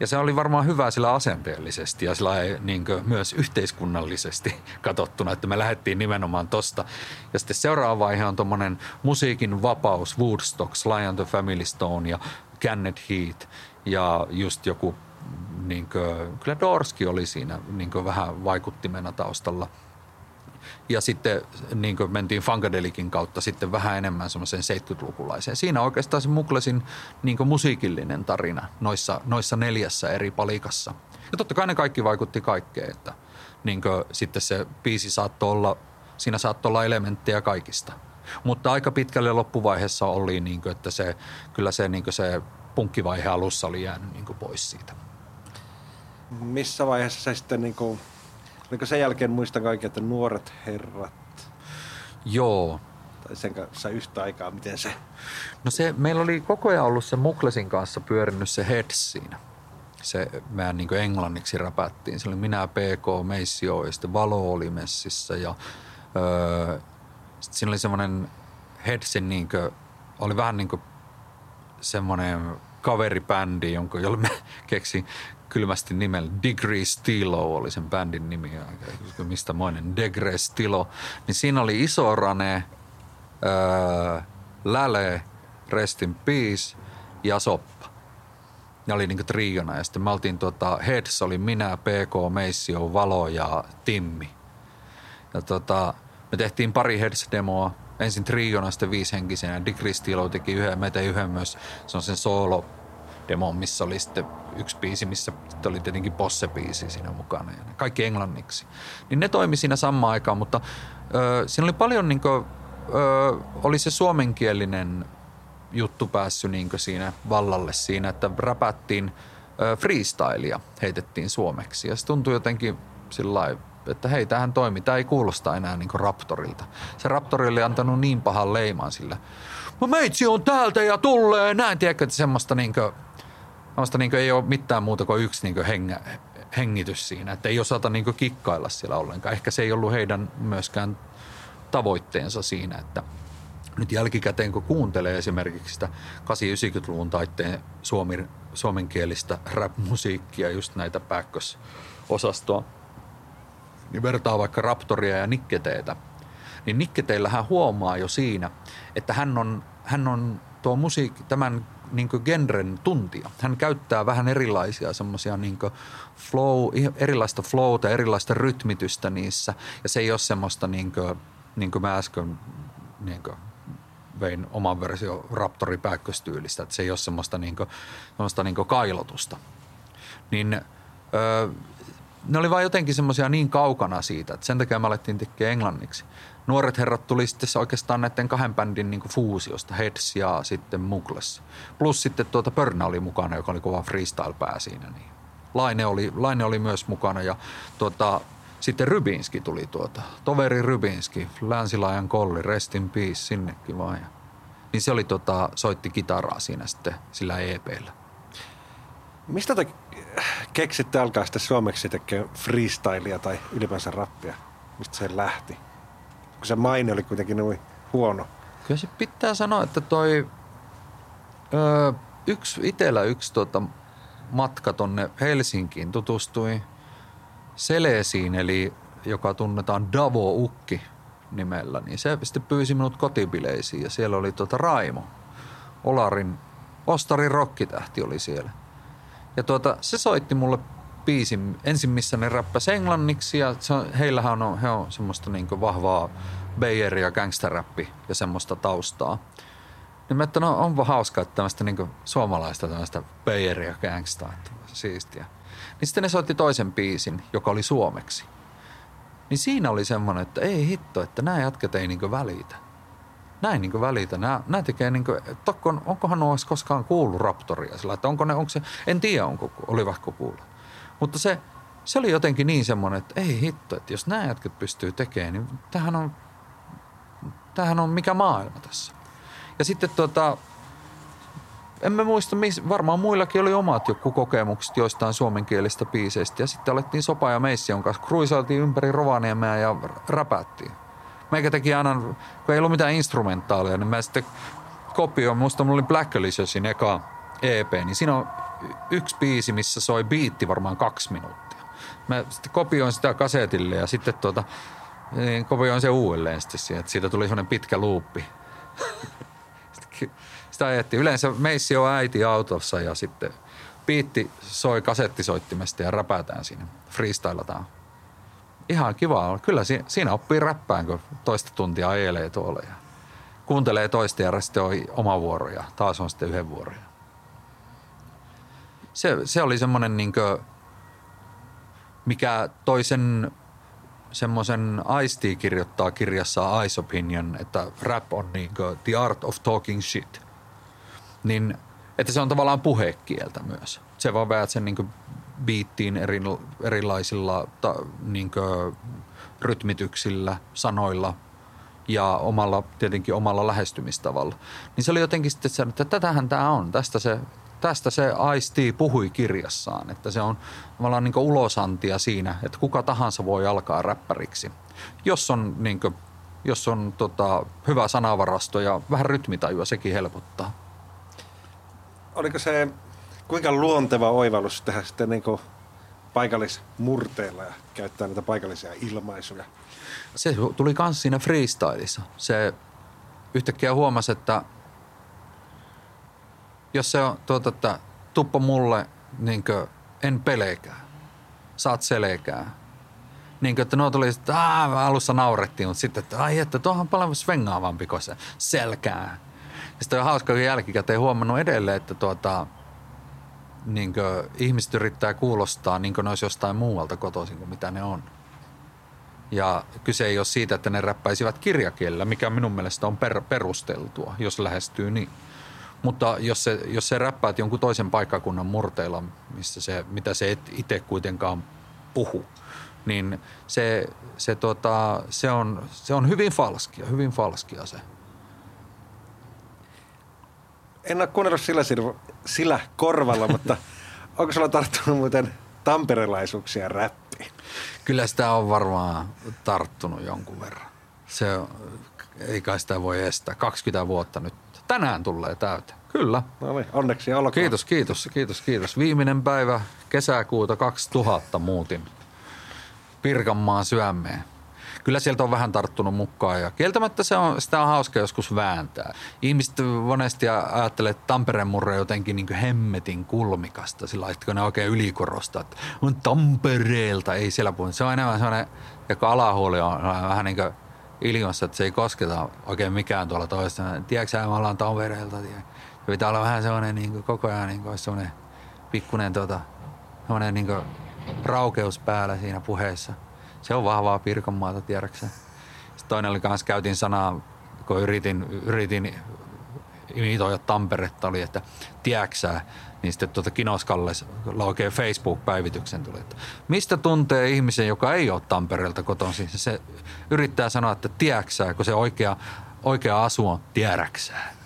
Speaker 2: Ja se oli varmaan hyvä sillä asenteellisesti ja sillä niin myös yhteiskunnallisesti [LAUGHS] katsottuna, että me lähdettiin nimenomaan tosta. Ja sitten seuraava vaihe on tuommoinen musiikin vapaus, Woodstock, and the Family Stone ja Canned Heat ja just joku niin kuin, kyllä Dorski oli siinä niin kuin vähän vaikuttimena taustalla. Ja sitten niin kuin mentiin Funkadelikin kautta sitten vähän enemmän semmoiseen 70-lukulaiseen. Siinä oikeastaan se Muklesin niin kuin musiikillinen tarina noissa, noissa neljässä eri palikassa. Ja totta kai ne kaikki vaikutti kaikkeen, että niin kuin, sitten se biisi saattoi olla, siinä saattoi olla elementtejä kaikista. Mutta aika pitkälle loppuvaiheessa oli, niin kuin, että se, kyllä se, niin kuin se punkkivaihe alussa oli jäänyt niin kuin pois siitä.
Speaker 3: Missä vaiheessa se sitten, niin kuin, oliko sen jälkeen muistan kaikki, että nuoret herrat,
Speaker 2: Joo.
Speaker 3: tai sen kanssa yhtä aikaa, miten se...
Speaker 2: No se, meillä oli koko ajan ollut se Muklesin kanssa pyörinyt se Heads siinä. Se meidän niin englanniksi räpättiin. Se oli minä, PK, Meissio ja sitten Valo oli messissä ja öö, sitten siinä oli semmoinen Headsin niin kuin, oli vähän niin kuin semmoinen kaveribändi, jonka, jolle me [LAUGHS] keksin kylmästi nimellä Degree Stilo oli sen bändin nimi, mistä moinen Degree Stilo. Niin siinä oli Iso Rane, öö, Läle, Rest in Peace ja Soppa. Ne oli niinku triona ja sitten me oltiin tota, Heads oli minä, PK, Meissio, Valo ja Timmi. Ja tota, me tehtiin pari Heads-demoa, ensin triona, sitten viishenkisenä. Degree Stilo teki yhden, me tein yhden myös, se on sen solo demo, missä oli sitten yksi biisi, missä oli tietenkin Posse-biisi siinä mukana. Ja kaikki englanniksi. Niin ne toimi siinä samaan aikaan, mutta ö, siinä oli paljon niin kuin, ö, oli se suomenkielinen juttu päässyt niin siinä vallalle siinä, että räpättiin freestylia, heitettiin suomeksi. Ja se tuntui jotenkin sillä että hei, tähän toimii. Tämä ei kuulosta enää niin Raptorilta. Se Raptori oli antanut niin pahan leiman sillä. Mä meitsi on täältä ja tulee näin. Tiedätkö, että semmoista, niin kuin, semmoista niin ei ole mitään muuta kuin yksi niin kuin hengä, hengitys siinä. Että ei osata niin kuin kikkailla siellä ollenkaan. Ehkä se ei ollut heidän myöskään tavoitteensa siinä, että nyt jälkikäteen kun kuuntelee esimerkiksi sitä 80-90-luvun taitteen suomi, suomenkielistä rap-musiikkia, just näitä pääkkösosastoa, niin vertaa vaikka Raptoria ja Nikketeitä, niin Nikketeillähän huomaa jo siinä, että hän on, hän on tuo musiikki, tämän niin genren tuntija. Hän käyttää vähän erilaisia semmoisia niin flow, erilaista flowta, erilaista rytmitystä niissä. Ja se ei ole semmoista niin kuin, niin kuin mä äsken niin kuin vein oman versio Raptori että se ei ole semmoista, niin kuin, semmoista niin kailotusta. Niin öö, ne oli vaan jotenkin semmoisia niin kaukana siitä, että sen takia me alettiin tekemään englanniksi. Nuoret herrat tuli sitten oikeastaan näiden kahden bändin niin fuusiosta, Heads ja sitten Mugles. Plus sitten tuota Pörnä oli mukana, joka oli kova freestyle-pää siinä. Niin. Laine, oli, Laine oli myös mukana ja tuota, sitten Rybinski tuli tuota, toveri Rybinski, Länsilaajan kolli, rest in peace, sinnekin vaan. Ja, niin se oli tota, soitti kitaraa siinä sitten sillä EPllä.
Speaker 3: Mistä te keksitte alkaa sitten suomeksi tekemään freestylia tai ylipäänsä rappia? Mistä se lähti? Kun se maine oli kuitenkin noin huono.
Speaker 2: Kyllä se pitää sanoa, että toi öö, yksi, itellä yksi tota, matka tonne Helsinkiin tutustui Selesiin, eli joka tunnetaan Davo Ukki nimellä, niin se sitten pyysi minut kotibileisiin ja siellä oli tota Raimo. Olarin, Ostarin rokkitähti oli siellä. Ja tuota, se soitti mulle biisin, ensin missä ne räppäsi englanniksi ja se heillähän on, he on semmoista niin vahvaa Bayer ja gangsterrappi ja semmoista taustaa. Niin mä että no onpa hauskaa, että tämmöistä niin suomalaista tämmöistä Bayer ja että siistiä. Niin sitten ne soitti toisen biisin, joka oli suomeksi. Niin siinä oli semmoinen, että ei hitto, että nämä jatket ei niin välitä näin niin välitä. Nämä, nämä tekee niin kuin, tokkon, onkohan olisi koskaan kuullut Raptoria sillä, että onko ne, onko se, en tiedä onko, olivatko kuullut. Mutta se, se oli jotenkin niin semmoinen, että ei hitto, että jos nämä jätket pystyy tekemään, niin tämähän on, tämähän on mikä maailma tässä. Ja sitten tota, en mä muista, varmaan muillakin oli omat joku kokemukset joistain suomenkielistä biiseistä. Ja sitten alettiin Sopa ja Meissi, jonka kruisailtiin ympäri Rovaniemeä ja räpättiin meikä teki aina, kun ei ollut mitään instrumentaalia, niin mä sitten kopioin, musta mulla oli Black Aliciousin eka EP, niin siinä on yksi biisi, missä soi biitti varmaan kaksi minuuttia. Mä sitten kopioin sitä kasetille ja sitten tuota, niin kopioin se uudelleen sitten siihen, että siitä tuli semmoinen pitkä luuppi. [LAUGHS] sitä ajettiin. Yleensä meissi on äiti autossa ja sitten Piitti soi kasettisoittimesta ja räpätään siinä. Freestylataan. Ihan kiva. Kyllä siinä oppii räppään, kun toista tuntia ajelee tuolla ja kuuntelee toista ja sitten on oma vuoro ja taas on sitten yhden vuoro. Se, se oli semmoinen niinkö, mikä toisen semmoisen aistii kirjoittaa kirjassa Ice Opinion, että rap on niinkö the art of talking shit. Niin, että se on tavallaan puhekieltä myös. Se vaan väät sen niinkö biittiin eri, erilaisilla ta, niinkö, rytmityksillä, sanoilla ja omalla, tietenkin omalla lähestymistavalla. Niin se oli jotenkin sitten se, että tätähän tämä on, tästä se tästä se Aisti puhui kirjassaan, että se on tavallaan niin ulosantia siinä, että kuka tahansa voi alkaa räppäriksi, jos on, niin kuin, jos on tota, hyvä sanavarasto ja vähän rytmitajua, sekin helpottaa.
Speaker 3: Oliko se kuinka luonteva oivallus tehdä sitten niin paikallismurteilla ja käyttää näitä paikallisia ilmaisuja?
Speaker 2: Se tuli myös siinä freestylissa. Se yhtäkkiä huomasi, että jos se on tuota, että tuppa mulle, niin kuin, en pelekää, saat selekää. Niin kuin, että nuo tuli, että alussa naurettiin, mutta sitten, että ai että tuohon on paljon svengaavampi kuin se selkää. Ja sitten on hauska, kun jälkikäteen huomannut edelleen, että tuota, niin kuin, ihmiset yrittää kuulostaa niin kuin ne olisi jostain muualta kotoisin kuin mitä ne on. Ja kyse ei ole siitä, että ne räppäisivät kirjakielellä, mikä minun mielestä on per, perusteltua, jos lähestyy niin. Mutta jos se, jos se räppäät jonkun toisen paikkakunnan murteilla, missä se, mitä se et itse kuitenkaan puhu, niin se, se, tota, se, on, se on hyvin falskia, hyvin falskia se.
Speaker 3: En ole kuunnellut sillä, sillä korvalla, [LAUGHS] mutta onko sulla tarttunut muuten tamperelaisuuksia räppiin?
Speaker 2: Kyllä sitä on varmaan tarttunut jonkun verran. Se, ei kai sitä voi estää. 20 vuotta nyt tänään tulee täyteen. Kyllä.
Speaker 3: No niin, onneksi olkoon.
Speaker 2: Kiitos, kiitos, kiitos, kiitos. Viimeinen päivä kesäkuuta 2000 muutin Pirkanmaan syömmeen. Kyllä sieltä on vähän tarttunut mukaan ja kieltämättä se on, sitä on hauska joskus vääntää. Ihmiset monesti ajattelee, että Tampereen murre jotenkin niin hemmetin kulmikasta, sillä kun ne oikein ylikorostaa, että on Tampereelta, ei siellä puhu. Se on enemmän sellainen, joka alahuoli on vähän niin kuin ilmassa, että se ei kosketa oikein mikään tuolla toista. Tiedätkö me ollaan Tampereelta. Tiedä. pitää olla vähän sellainen niin kuin, koko ajan niin kuin, sellainen pikkuinen tota, sellainen niin kuin, raukeus päällä siinä puheessa. Se on vahvaa Pirkanmaata, tiedäksä. Sitten toinen oli kanssa, käytin sanaa, kun yritin, yritin imitoida Tamperetta, oli, että tiedäksä, niin sitten tuota Kinoskalle oikein Facebook-päivityksen tuli, että mistä tuntee ihmisen, joka ei ole Tampereelta kotoisin. Se yrittää sanoa, että tiedäksää, kun se oikea, oikea asu on tiedäksää. [LAUGHS]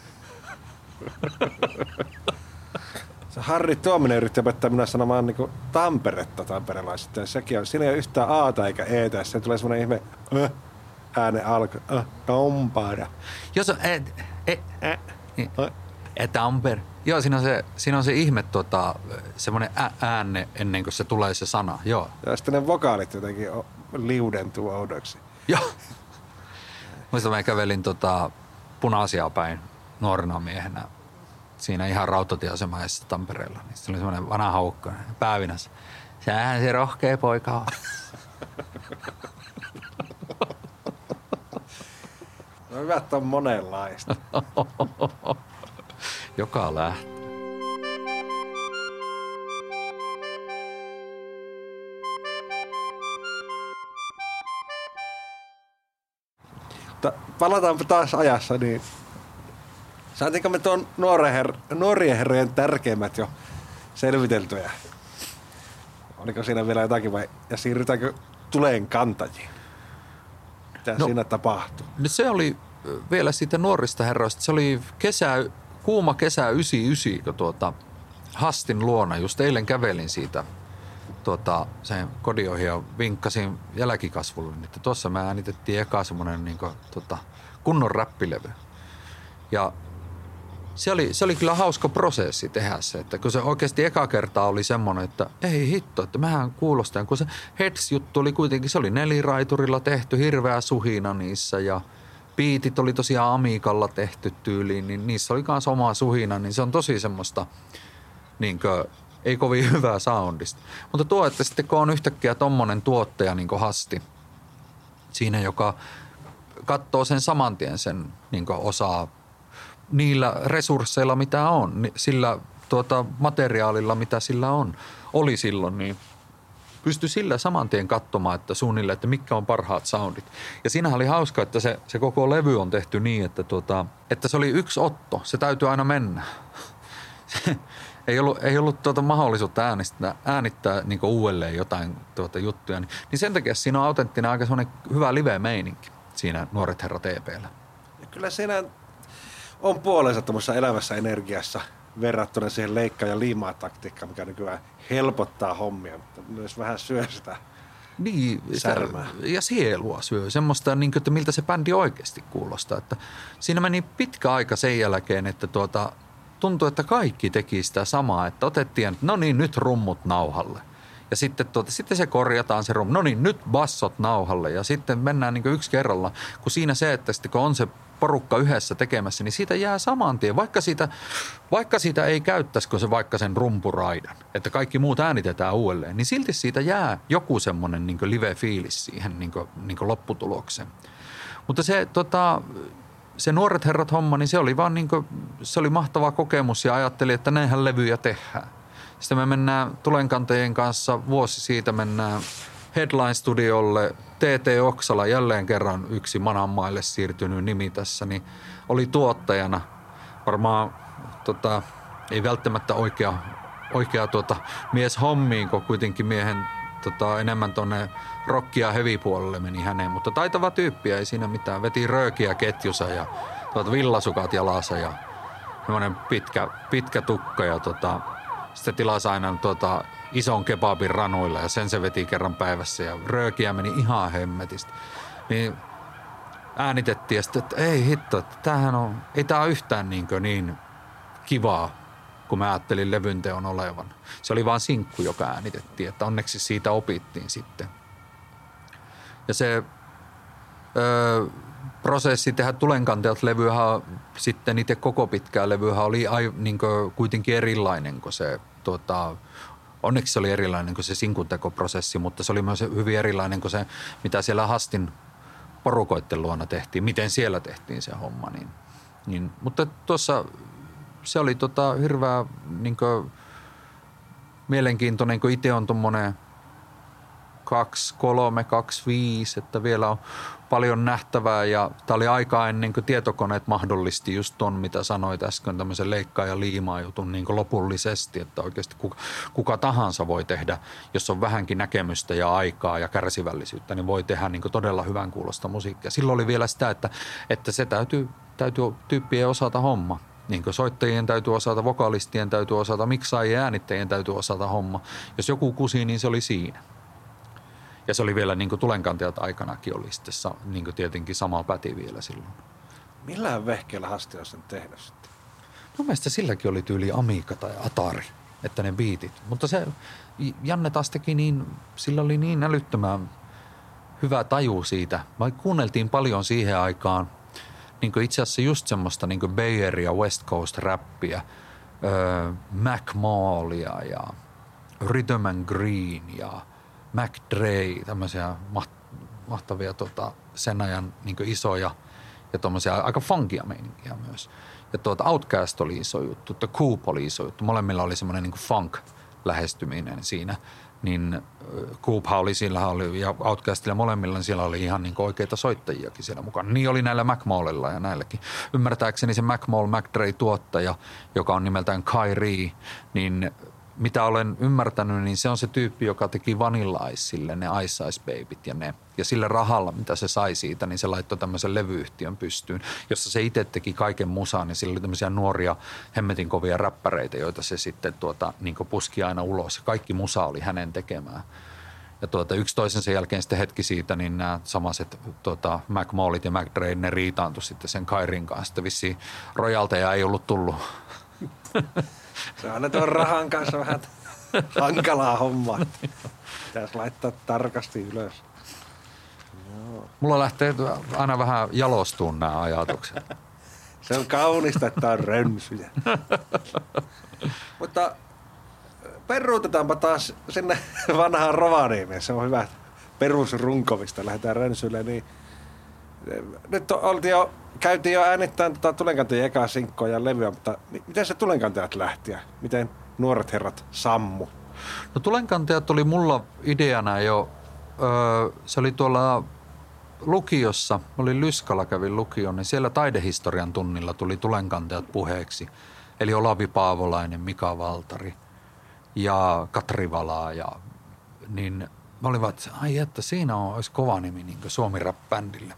Speaker 3: Se Harri Tuominen yritti opettaa minä sanomaan niin Tamperetta tamperelaisista. Sekin on, siinä ei ole yhtään Aata eikä Etä. Se tulee semmoinen ihme äh, äänen alku. Äh, Tampara.
Speaker 2: Jos on, et, et, et, et, et, Tampere. Joo, siinä on se, siinä on se ihme tota, semmoinen ääne ennen kuin se tulee se sana, joo.
Speaker 3: Ja sitten ne vokaalit jotenkin liudentuu oudoksi.
Speaker 2: Joo. [LAUGHS] Muistan, mä kävelin tota, punaisia päin nuorena miehenä siinä ihan rautatieasemaisessa Tampereella. Niin se oli semmoinen vanha haukka päävinässä. Sähän se rohkea poika on. [LAUGHS]
Speaker 3: No hyvät on monenlaista. [LAUGHS]
Speaker 2: Joka lähtee.
Speaker 3: palataanpa taas ajassa, niin saatiinko me tuon her- nuorien herrojen tärkeimmät jo selviteltyjä? Oliko siinä vielä jotakin vai, ja siirrytäänkö tuleen kantajiin? Mitä no, siinä tapahtui?
Speaker 2: No se oli vielä siitä nuorista herroista. Se oli kesä, kuuma kesä 99, kun tuota, Hastin luona. Just eilen kävelin siitä tuota, sen kodin ohi ja vinkkasin jälkikasvulle, että tuossa me äänitettiin eka semmoinen niin kuin, tota, kunnon räppilevy. Ja se oli, se oli kyllä hauska prosessi tehdä se, että kun se oikeasti eka kertaa oli semmoinen, että ei hitto, että mähän kuulostan, kun se Heads-juttu oli kuitenkin, se oli neliraiturilla tehty, hirveä suhina niissä ja piitit oli tosiaan Amikalla tehty tyyliin, niin niissä oli myös oma suhina, niin se on tosi semmoista niin kuin, ei kovin [LAUGHS] hyvää soundista. Mutta tuo, että sitten kun on yhtäkkiä tommonen tuottaja niin Hasti, siinä joka katsoo sen saman tien sen niin osaa niillä resursseilla, mitä on, sillä tuota, materiaalilla, mitä sillä on, oli silloin, niin pystyi sillä saman tien katsomaan, että suunnilleen, että mitkä on parhaat soundit. Ja siinähän oli hauska, että se, se koko levy on tehty niin, että, tuota, että se oli yksi otto. Se täytyy aina mennä. [LAUGHS] ei ollut, ei ollut tuota mahdollisuutta äänittää, äänittää niin uudelleen jotain tuota juttuja. Niin, niin sen takia siinä on autenttinen aika hyvä live-meininki siinä Nuoret Herrat EPllä.
Speaker 3: Ja kyllä siinä on puolensa tuommoisessa elävässä energiassa verrattuna siihen leikkaa ja liimaa taktiikkaan, mikä nykyään helpottaa hommia, mutta myös vähän syö sitä
Speaker 2: niin, särmää. ja sielua syö. Semmoista, niin kuin, että miltä se bändi oikeasti kuulostaa. Että siinä meni pitkä aika sen jälkeen, että tuota, tuntui, että kaikki teki sitä samaa. Että otettiin, että no niin, nyt rummut nauhalle. Ja sitten, tuota, sitten se korjataan se rummu. No niin, nyt bassot nauhalle. Ja sitten mennään niin yksi kerralla. Kun siinä se, että sitten kun on se porukka yhdessä tekemässä, niin siitä jää saman tien. Vaikka siitä, vaikka siitä ei käyttäisikö se vaikka sen rumpuraidan, että kaikki muut äänitetään uudelleen, niin silti siitä jää joku semmoinen niin live-fiilis siihen niin kuin, niin kuin lopputulokseen. Mutta se, tota, se Nuoret herrat homma, niin se oli vaan niin kuin, se oli mahtava kokemus ja ajattelin, että näinhän levyjä tehdään. Sitten me mennään tulenkantajien kanssa, vuosi siitä mennään Headline-studiolle TT Oksala, jälleen kerran yksi Mananmaille siirtynyt nimi tässä, niin oli tuottajana. Varmaan tota, ei välttämättä oikea, oikea tuota, mies hommiin, kun kuitenkin miehen tota, enemmän tuonne rockia heavy puolelle meni häneen, mutta taitava tyyppi ei siinä mitään. Veti röökiä ketjussa ja tuota, villasukat jalassa ja semmoinen pitkä, pitkä tukka ja tota, sitten tilasi aina tuota, ison kebabin ranuilla ja sen se veti kerran päivässä ja röökiä meni ihan hemmetistä. Niin äänitettiin ja sitten, että ei hitto, että tämähän on, ei tämä yhtään niin, niin kivaa, kun mä ajattelin levynteon olevan. Se oli vaan sinkku, joka äänitettiin, että onneksi siitä opittiin sitten. Ja se öö, prosessi tehdä tulenkantajat levyä sitten itse koko pitkää levyä oli ai, niin kuitenkin erilainen kuin se tota, onneksi se oli erilainen kuin se sinkuntekoprosessi, mutta se oli myös hyvin erilainen kuin se, mitä siellä Hastin porukoitten luona tehtiin, miten siellä tehtiin se homma. Niin, niin, mutta tuossa se oli tota hirveä niin kuin, mielenkiintoinen, kun itse on tuommoinen 2, 3, 2, 5, että vielä on paljon nähtävää ja tämä oli aika ennen kuin tietokoneet mahdollisti just ton, mitä sanoit äsken, tämmöisen leikkaa ja liimaa jutun niin lopullisesti, että oikeasti kuka, kuka tahansa voi tehdä, jos on vähänkin näkemystä ja aikaa ja kärsivällisyyttä, niin voi tehdä niin todella hyvän kuulosta musiikkia. Silloin oli vielä sitä, että, että se täytyy, täytyy tyyppien osata homma. Niin kuin soittajien täytyy osata, vokalistien täytyy osata, miksaajien äänittäjien täytyy osata homma. Jos joku kusi, niin se oli siinä. Ja se oli vielä niin tulenkantajat aikanakin oli sitten niin tietenkin sama päti vielä silloin.
Speaker 3: Millään vehkeellä Hasti on sen tehnyt sitten?
Speaker 2: No mielestä silläkin oli tyyli Amiga tai Atari, että ne biitit. Mutta se Janne taas teki niin, sillä oli niin älyttömän hyvä taju siitä. Vaikka kuunneltiin paljon siihen aikaan niin itse asiassa just semmoista niin Bay Area West Coast räppiä, öö, Mac Mallia ja Rhythm and Green ja – McDre, tämmöisiä mahtavia tota, sen ajan niin isoja ja tuommoisia aika funkia meininkiä myös. Ja tuota Outcast oli iso juttu, The Coop oli iso juttu. Molemmilla oli semmoinen niin funk lähestyminen siinä. Niin Coop oli siellä oli, ja Outcastilla molemmilla niin siellä oli ihan niin oikeita soittajiakin siellä mukana. Niin oli näillä McMallilla ja näilläkin. Ymmärtääkseni se McMall McDre tuottaja, joka on nimeltään Kyrie, niin mitä olen ymmärtänyt, niin se on se tyyppi, joka teki Vanilla Iceille ne Ice Ice Babyt ja ne. Ja sillä rahalla, mitä se sai siitä, niin se laittoi tämmöisen levyyhtiön pystyyn, jossa se itse teki kaiken musaan. Ja sillä oli tämmöisiä nuoria, hemmetin kovia räppäreitä, joita se sitten tuota, niin puski aina ulos. Kaikki musa oli hänen tekemään. Ja tuota, yksi toisensa jälkeen sitten hetki siitä, niin nämä samaset tuota, McMallit ja McDre, ne riitaantui sitten sen Kairin kanssa. Vissiin rojalteja ei ollut tullut [LAUGHS]
Speaker 3: Se on aina tuon rahan kanssa vähän hankalaa hommaa. Pitäisi laittaa tarkasti ylös.
Speaker 2: Joo. Mulla lähtee aina vähän jalostuun nämä ajatukset.
Speaker 3: Se on kaunista, että on rönsyjä. Mutta peruutetaanpa taas sinne vanhaan Rovaniemeen. Se on hyvä perusrunkovista. Lähdetään rönsylle. Niin nyt oltiin jo, käytiin jo äänittämään tota tulenkantajien ekaa sinkkoa ja levyä, mutta miten se tulenkantajat lähti ja miten nuoret herrat sammu?
Speaker 2: No tulenkantajat oli mulla ideana jo, öö, se oli tuolla lukiossa, mä olin Lyskala kävin lukion, niin siellä taidehistorian tunnilla tuli tulenkantajat puheeksi. Eli Olavi Paavolainen, Mika Valtari ja Katri Valaa. Ja, niin mä olin vaan, että ai että siinä on, olisi kova nimi niin Suomi Rap-bändille.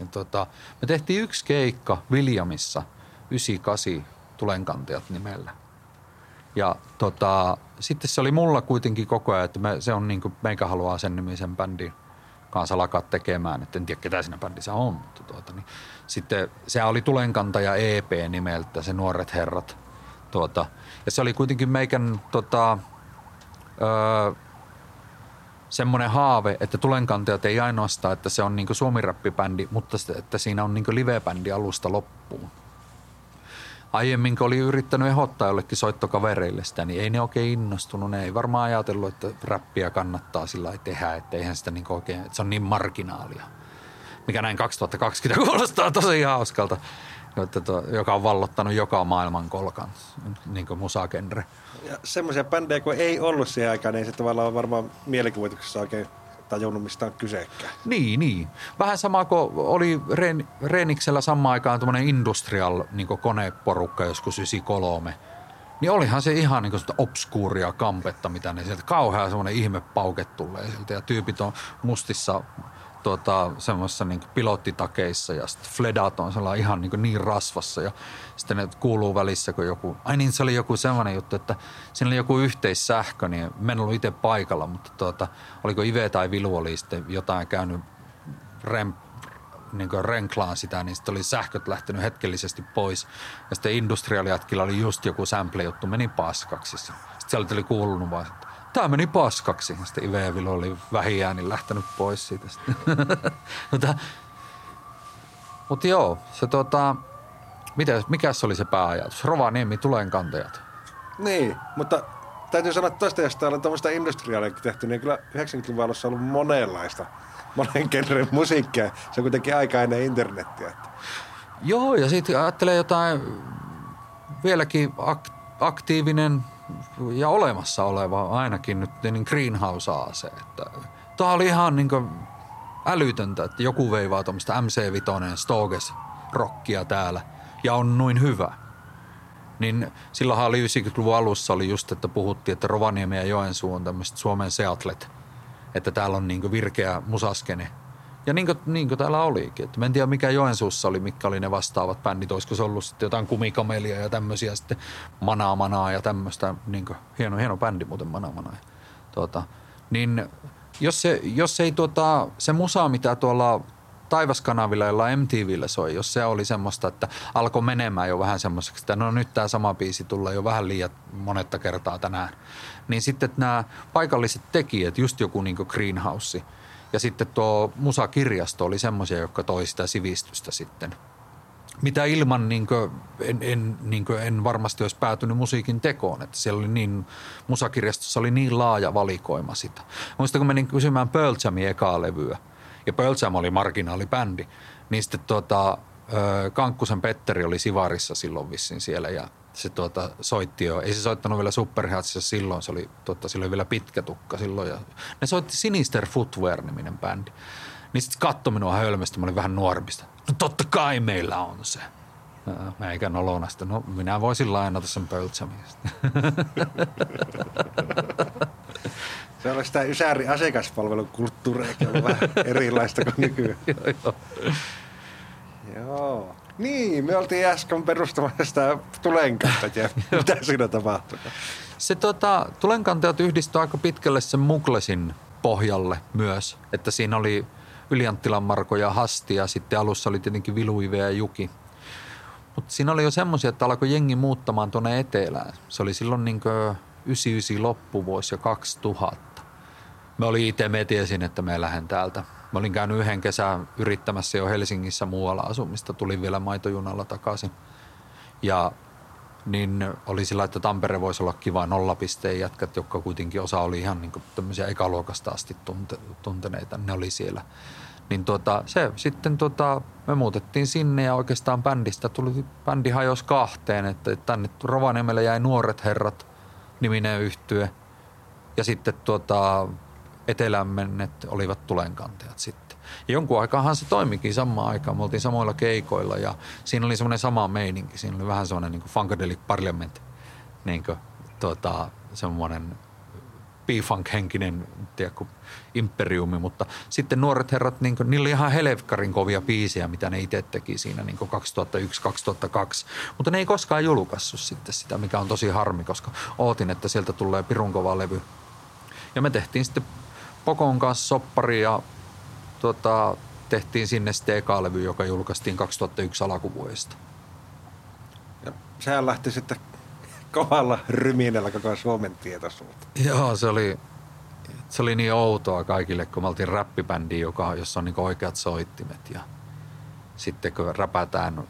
Speaker 2: Ja tota, me tehtiin yksi keikka Viljamissa 98 tulenkantajat nimellä. Ja tota, sitten se oli mulla kuitenkin koko ajan, että me, se on niin kuin, meikä haluaa sen nimisen bändin kanssa alkaa tekemään. että en tiedä ketä siinä bändissä on, mutta tuota, niin. sitten se oli Tulenkantaja EP nimeltä, se Nuoret herrat. Tuota, ja se oli kuitenkin meikän tota, öö, semmoinen haave, että Tulenkantajat ei ainoastaan, että se on niin suomirappibändi, mutta että siinä on niin live-bändi alusta loppuun aiemmin oli yrittänyt ehdottaa jollekin soittokavereille sitä, niin ei ne oikein innostunut. Ne ei varmaan ajatellut, että räppiä kannattaa sillä lailla tehdä, että eihän sitä niin oikein, että se on niin marginaalia. Mikä näin 2020 kuulostaa tosi hauskalta, että joka on vallottanut joka maailman kolkan, niin kuin musagenre.
Speaker 3: Ja semmoisia bändejä, kun ei ollut siihen aikaan, niin se tavallaan varmaan mielikuvituksessa oikein tajunnut, mistä on kyseekään.
Speaker 2: Niin, niin. Vähän sama kuin oli Ren, Reniksellä samaan aikaan tuommoinen industrial niin koneporukka joskus 93. Niin olihan se ihan niin kuin obskuuria kampetta, mitä ne sieltä, kauhean semmoinen ihme pauke tulee sieltä. Ja tyypit on mustissa tuota, semmoisessa niin pilottitakeissa ja sitten Fledat on sellainen ihan niin, niin rasvassa ja sitten ne kuuluu välissä, kun joku, ai niin se oli joku semmoinen juttu, että siinä oli joku yhteissähkö, niin mä en ollut itse paikalla, mutta tuota, oliko Ive tai Vilu oli sitten jotain käynyt rem, niin renklaan sitä, niin sitten oli sähköt lähtenyt hetkellisesti pois. Ja sitten industriaalijatkilla oli just joku sample-juttu, meni paskaksi. Sitten sieltä oli kuulunut vaan, että tämä meni paskaksi. Sitten Ive ja Vilo oli vähiään niin lähtenyt pois siitä. [LAUGHS] mutta, mutta joo, se tota, mitä, mikä se oli se pääajatus? Rovaniemi, tulen kantajat.
Speaker 3: Niin, mutta täytyy sanoa toista, jos täällä on tämmöistä industriaalia tehty, niin kyllä 90-luvun alussa on ollut monenlaista, monen genren musiikkia. Se on kuitenkin aika ennen internettiä. Että.
Speaker 2: Joo, ja sitten ajattelee jotain vieläkin ak- aktiivinen ja olemassa oleva ainakin nyt niin Greenhouse-ase. Tämä oli ihan niin älytöntä, että joku veivaa tuommoista MC-vitonen Stoges rockia täällä ja on noin hyvä. Niin silloinhan oli 90-luvun alussa oli just, että puhuttiin, että Rovaniemi ja Joensuu on tämmöiset Suomen Seatlet. Että täällä on niin virkeä musaskene – ja niin kuin, niin kuin täällä olikin. Että mä en tiedä mikä Joensuussa oli, mikä oli ne vastaavat bändit. Olisiko se ollut sitten jotain kumikamelia ja tämmöisiä sitten manaa manaa ja tämmöistä. Niin kuin, hieno, hieno bändi muuten manaa manaa. Tuota, niin jos se, jos ei tuota, se musa, mitä tuolla taivaskanavilla, jolla MTVllä soi, jos se oli semmoista, että alkoi menemään jo vähän semmoiseksi, että no nyt tämä sama biisi tulee jo vähän liian monetta kertaa tänään. Niin sitten nämä paikalliset tekijät, just joku niin Greenhouse – ja sitten tuo musakirjasto oli semmoisia, jotka toi sitä sivistystä sitten. Mitä ilman niin kuin, en, en, niin kuin, en varmasti olisi päätynyt musiikin tekoon. Että siellä oli niin, musakirjastossa oli niin laaja valikoima sitä. Muistan, kun menin kysymään Pearl Jamin ekaa levyä. Ja Pearl Jam oli marginaalibändi. Niin sitten tuota, Kankkusen Petteri oli Sivarissa silloin vissiin siellä ja se tuota, soitti jo. Ei se soittanut vielä Superhatsissa silloin, se oli, tuota, sillä oli vielä pitkä tukka silloin. Ja ne soitti Sinister Footwear-niminen bändi. Niin sitten katsoi minua hölmästä, mä olin vähän nuoremmista. No totta kai meillä on se. Mä eikä nolona sitä. No minä voisin lainata sen pöltsämistä. [LAUGHS]
Speaker 3: Se on sitä Ysäri asiakaspalvelun kulttuuria, vähän erilaista kuin nykyään. [LAUGHS]
Speaker 2: joo, joo.
Speaker 3: Joo. Niin, me oltiin äsken perustamassa sitä tulenkantajia. [LAUGHS] Mitä siinä tapahtui?
Speaker 2: Se tota, tulenkantajat yhdistyi aika pitkälle sen Muklesin pohjalle myös. Että siinä oli Ylianttilan Marko ja Hasti ja sitten alussa oli tietenkin Viluive ja Juki. Mutta siinä oli jo semmoisia, että alkoi jengi muuttamaan tuonne etelään. Se oli silloin niin 99 loppuvuosi ja 2000. Me oli itse, me tiesin, että me lähden täältä Mä olin käynyt yhden kesän yrittämässä jo Helsingissä muualla asumista, tulin vielä maitojunalla takaisin. Ja niin oli sillä, että Tampere voisi olla kiva nollapisteen jätkät, jotka kuitenkin osa oli ihan niin tämmöisiä ekaluokasta asti tunte, tunteneita, ne oli siellä. Niin tuota, se sitten tuota, me muutettiin sinne ja oikeastaan bändistä tuli, bändi hajos kahteen, että tänne Rovaniemelle jäi Nuoret herrat niminen yhtye ja sitten tuota, etelämmennet olivat tulenkantajat sitten. Ja jonkun aikaahan se toimikin samaan aikaan. Me oltiin samoilla keikoilla ja siinä oli semmoinen sama meininki. Siinä oli vähän semmoinen niin Funkadelic Parliament, niin kuin, tuota, semmoinen B-funk-henkinen tiedätkö, imperiumi, mutta sitten nuoret herrat, niin kuin, niillä oli ihan helevkarin kovia biisejä, mitä ne itse teki siinä niin 2001-2002, mutta ne ei koskaan julkaissut sitten sitä, mikä on tosi harmi, koska ootin, että sieltä tulee pirun kova levy. Ja me tehtiin sitten Pokon kanssa soppari ja tuota, tehtiin sinne sitten eka levy, joka julkaistiin 2001 alkuvuodesta.
Speaker 3: Ja sehän lähti sitten kovalla ryminällä koko Suomen tietoisuutta.
Speaker 2: Joo, se oli, se oli niin outoa kaikille, kun me oltiin räppibändi, joka, jossa on niin oikeat soittimet ja sitten kun räpätään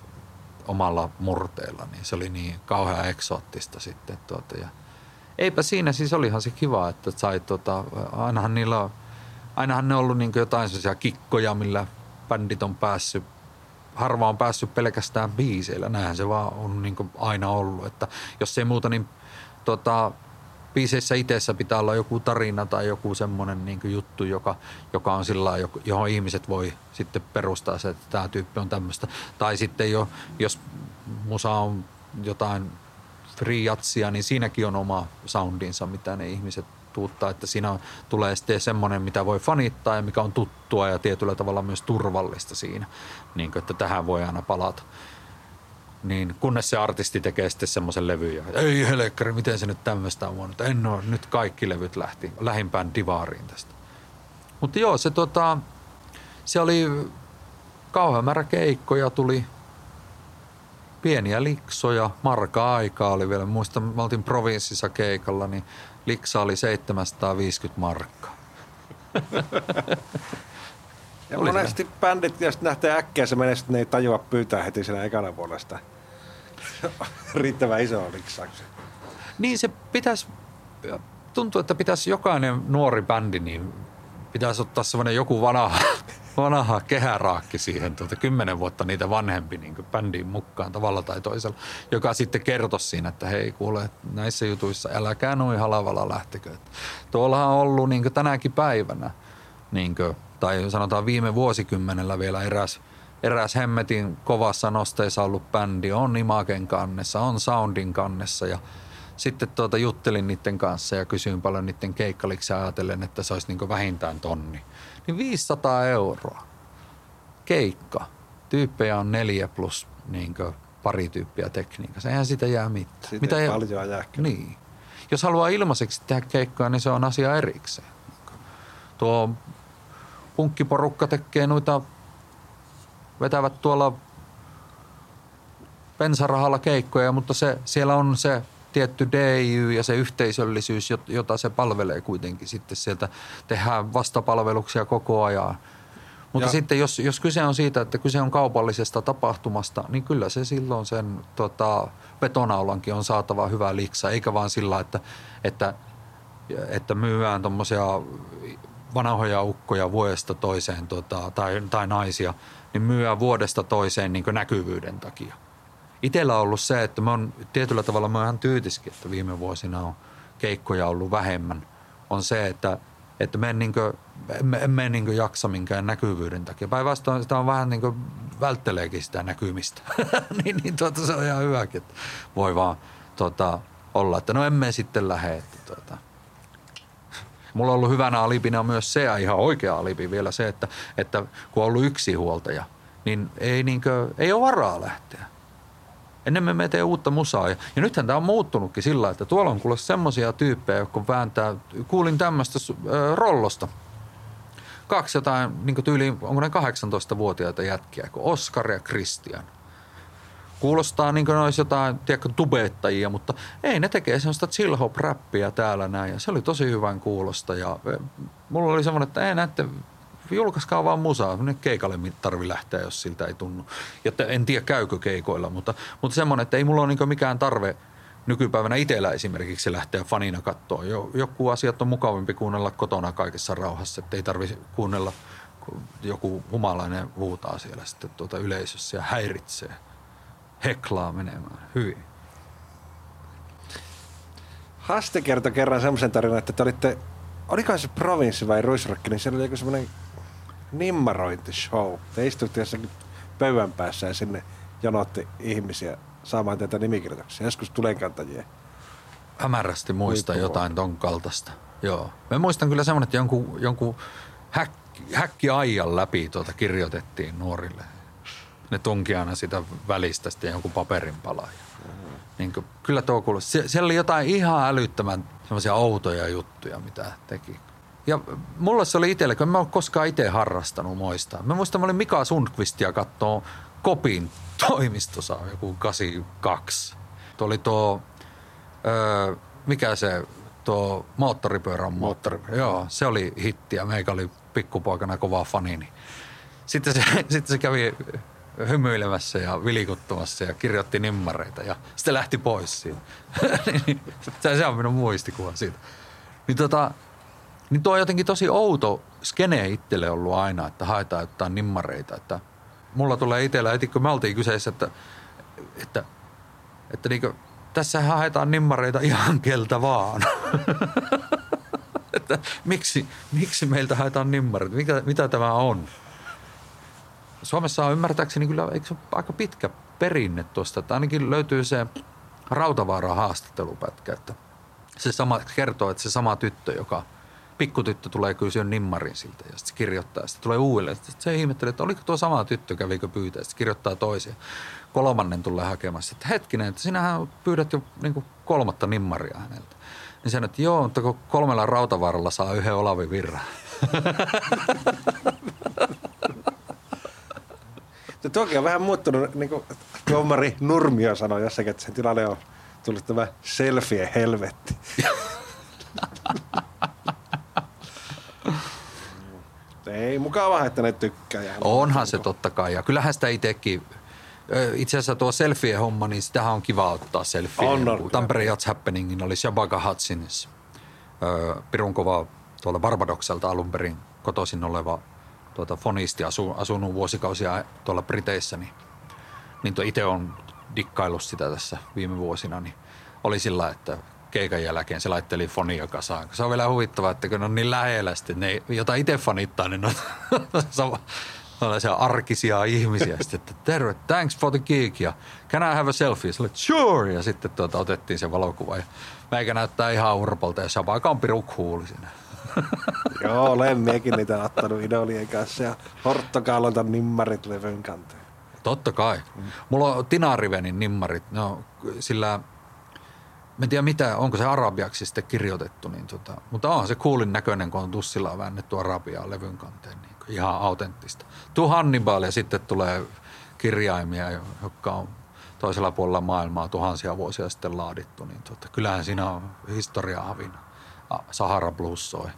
Speaker 2: omalla murteella, niin se oli niin kauhean eksoottista sitten. Tuota, ja eipä siinä, siis olihan se kiva, että sai tota, ainahan niillä ainahan ne on ollut niin jotain sellaisia kikkoja, millä bändit on päässyt harva on päässyt pelkästään biiseillä. Näinhän se vaan on niin aina ollut. Että jos ei muuta, niin tota, biiseissä itseessä pitää olla joku tarina tai joku semmoinen niin juttu, joka, joka on sillä johon ihmiset voi sitten perustaa se, että tämä tyyppi on tämmöistä. Tai sitten jo, jos musa on jotain free niin siinäkin on oma soundinsa, mitä ne ihmiset tuuttaa, että siinä tulee sitten semmoinen, mitä voi fanittaa ja mikä on tuttua ja tietyllä tavalla myös turvallista siinä, niin kuin, että tähän voi aina palata. Niin kunnes se artisti tekee sitten semmoisen levyn ja ei helkkari, miten se nyt tämmöistä on voinut. En ole, nyt kaikki levyt lähti lähimpään divaariin tästä. Mutta joo, se, tota, se oli kauhean määrä keikkoja, tuli pieniä liksoja, marka aikaa oli vielä. Muistan, me oltiin provinssissa keikalla, niin liksa oli 750 markkaa. [LAUGHS]
Speaker 3: ja oli monesti se. bändit, jos nähtee äkkiä se menee, ne ei tajua pyytää heti siinä ekana sitä [LAUGHS] riittävän iso liksaksi.
Speaker 2: Niin se pitäisi, tuntuu, että pitäisi jokainen nuori bändi, niin pitäisi ottaa semmoinen joku vanha vanha kehäraakki siihen, tuota, kymmenen vuotta niitä vanhempi niin bändiin mukaan tavalla tai toisella, joka sitten kertoi siinä, että hei kuule, näissä jutuissa älkää noin halavalla lähtekö. Tuollahan on ollut niin tänäkin päivänä, niin kuin, tai sanotaan viime vuosikymmenellä vielä eräs, eräs hemmetin kovassa nosteessa ollut bändi on Imagen kannessa, on Soundin kannessa ja sitten tuota juttelin niiden kanssa ja kysyin paljon niiden keikkaliksi ajatellen, että se olisi niin vähintään tonni niin 500 euroa. Keikka. Tyyppejä on neljä plus niin pari tyyppiä tekniikassa. Eihän sitä jää mitään.
Speaker 3: Siitä Mitä ei paljon jää
Speaker 2: Niin. Jos haluaa ilmaiseksi tehdä keikkaa, niin se on asia erikseen. Tuo punkkiporukka tekee noita, vetävät tuolla bensarahalla keikkoja, mutta se, siellä on se tietty DIY ja se yhteisöllisyys, jota se palvelee kuitenkin sitten sieltä. Tehdään vastapalveluksia koko ajan. Mutta ja. sitten jos, jos kyse on siitä, että kyse on kaupallisesta tapahtumasta, niin kyllä se silloin sen tota, betonaulankin on saatava hyvä liksa, eikä vaan sillä, että, että, että myyään tuommoisia vanhoja ukkoja vuodesta toiseen tota, tai, tai naisia, niin myyään vuodesta toiseen niin näkyvyyden takia itsellä on ollut se, että mä oon tietyllä tavalla mä oon ihan tyytiskin, että viime vuosina on keikkoja ollut vähemmän. On se, että, että mä en, niin kuin, en, en, niin jaksa minkään näkyvyyden takia. Päinvastoin sitä on vähän niin kuin vältteleekin sitä näkymistä. [LAUGHS] niin, niin tuota, se on ihan hyväkin, että voi vaan tuota, olla, että no emme sitten lähde. Että, tuota. Mulla on ollut hyvänä alipina myös se, ja ihan oikea alipi vielä se, että, että kun on ollut yksi huoltaja, niin ei, niin kuin, ei ole varaa lähteä enemmän me tee uutta musaa. Ja, ja nythän tämä on muuttunutkin sillä, että tuolla on kuule semmoisia tyyppejä, jotka vääntää, kuulin tämmöistä äh, rollosta. Kaksi jotain, niin tyyli, onko ne 18-vuotiaita jätkiä, kuin Oskar ja Christian. Kuulostaa niin kuin olisi jotain, tiedätkö, tubettajia, mutta ei, ne tekee semmoista chill hop räppiä täällä näin. Ja se oli tosi hyvän kuulosta ja mulla oli semmoinen, että ei näette julkaiskaa vaan musaa. Ne keikalle tarvi lähteä, jos siltä ei tunnu. Ja en tiedä käykö keikoilla, mutta, mutta semmoinen, että ei mulla ole niin mikään tarve nykypäivänä itsellä esimerkiksi lähteä fanina kattoon. Jo, joku asiat on mukavampi kuunnella kotona kaikessa rauhassa, että ei tarvitse kuunnella joku humalainen huutaa siellä sitten tuota yleisössä ja häiritsee, heklaa menemään hyvin.
Speaker 3: Haste kertoi kerran semmoisen tarinan, että te olitte, olikohan se provinssi vai Ruisrokki, niin siellä oli joku semmoinen nimmarointishow. Te istuitte jossakin pöydän päässä ja sinne jonotti ihmisiä saamaan tätä nimikirjoituksia. Joskus tulenkantajia.
Speaker 2: Hämärästi muista jotain ton kaltaista. Joo. Mä muistan kyllä semmoinen, että jonkun, jonkun häkki, häkkiajan läpi tuota kirjoitettiin nuorille. Ne tunki aina sitä välistä sitten jonkun paperin palaa. Mm-hmm. Niin kuin, kyllä tuo kuuluu. Sie- siellä oli jotain ihan älyttömän semmoisia outoja juttuja, mitä teki. Ja mulle se oli itselle, kun mä oon koskaan itse harrastanut moista. Mä muistan, mä olin Mika Sundqvistia kattoo Kopin toimistossa joku 82. Tuo oli tuo, öö, mikä se, tuo moottoripyörän moottori. Joo, se oli hitti ja meikä oli pikkupoikana kova fani. Niin. Sitten, se, [LAUGHS] sitten se kävi hymyilemässä ja vilikuttumassa ja kirjoitti nimmareita ja sitten lähti pois siitä. [LAUGHS] Niin, se on minun muistikuva siitä. Niin, tota, niin tuo on jotenkin tosi outo skene itselle ollut aina, että haetaan jotain nimmareita. Että mulla tulee itsellä, me oltiin kyseessä, että, että, että niin tässä haetaan nimmareita ihan keltä vaan. [LAUGHS] että miksi, miksi meiltä haetaan nimmareita? Mikä, mitä tämä on? Suomessa on ymmärtääkseni kyllä eikö se aika pitkä perinne tuosta, että ainakin löytyy se Rautavaara haastattelupätkä, että se sama kertoo, että se sama tyttö, joka pikkutyttö tulee kysyä nimmarin siltä ja sitten se kirjoittaa. Sitten tulee uudelleen. Sitten se ihmettelee, että oliko tuo sama tyttö, kävikö pyytää. Sitten kirjoittaa toisia. Kolmannen tulee hakemassa. Että hetkinen, että sinähän pyydät jo niin kuin kolmatta nimmaria häneltä. Niin sanoi, että joo, mutta kun kolmella rautavaralla saa yhden Olavi Virran. [LAUGHS]
Speaker 3: Toki on vähän muuttunut, niin kuin tuomari Nurmio sanoi jossakin, että sen tilalle on tullut tämä selfie [LAUGHS] Ei mukavaa, että ne tykkää.
Speaker 2: Onhan se totta kai. Ja kyllähän sitä itsekin itse asiassa tuo selfie-homma, niin sitähän on kiva ottaa selfie.
Speaker 3: On, on,
Speaker 2: Tampere Jats Happeningin oli Shabaka Hutchins, pirun kova tuolla Barbadokselta alun perin kotoisin oleva tuota fonisti, asu, asunut vuosikausia tuolla Briteissä, niin, niin itse on dikkaillut sitä tässä viime vuosina, niin oli sillä, että keikan jälkeen se laitteli fonia kasaan. Se on vielä huvittavaa, että kun ne on niin lähellä sitten, ne, jota itse fanittaa, niin [LAUGHS] on sellaisia arkisia ihmisiä. Sitten, että terve, thanks for the gig ja can I have a selfie? Sä olet, sure. Ja sitten tuota, otettiin se valokuva ja meikä näyttää ihan urpolta ja piru cool siinä. [LAUGHS]
Speaker 3: Joo, olen miekin niitä ottanut idolien kanssa ja Horttokaalolta nimmarit levyn kanteen.
Speaker 2: Totta kai. Mulla on Tinarivenin nimmarit, no, sillä Mä en tiedä mitä, onko se arabiaksi sitten kirjoitettu, niin tota, mutta on se kuulin näköinen, kun on tussilla väännetty arabiaa levyn kanteen, niin ihan autenttista. Tuu Hannibal ja sitten tulee kirjaimia, jotka on toisella puolella maailmaa tuhansia vuosia sitten laadittu, niin tota, kyllähän siinä on historia havina. Sahara Blues soi.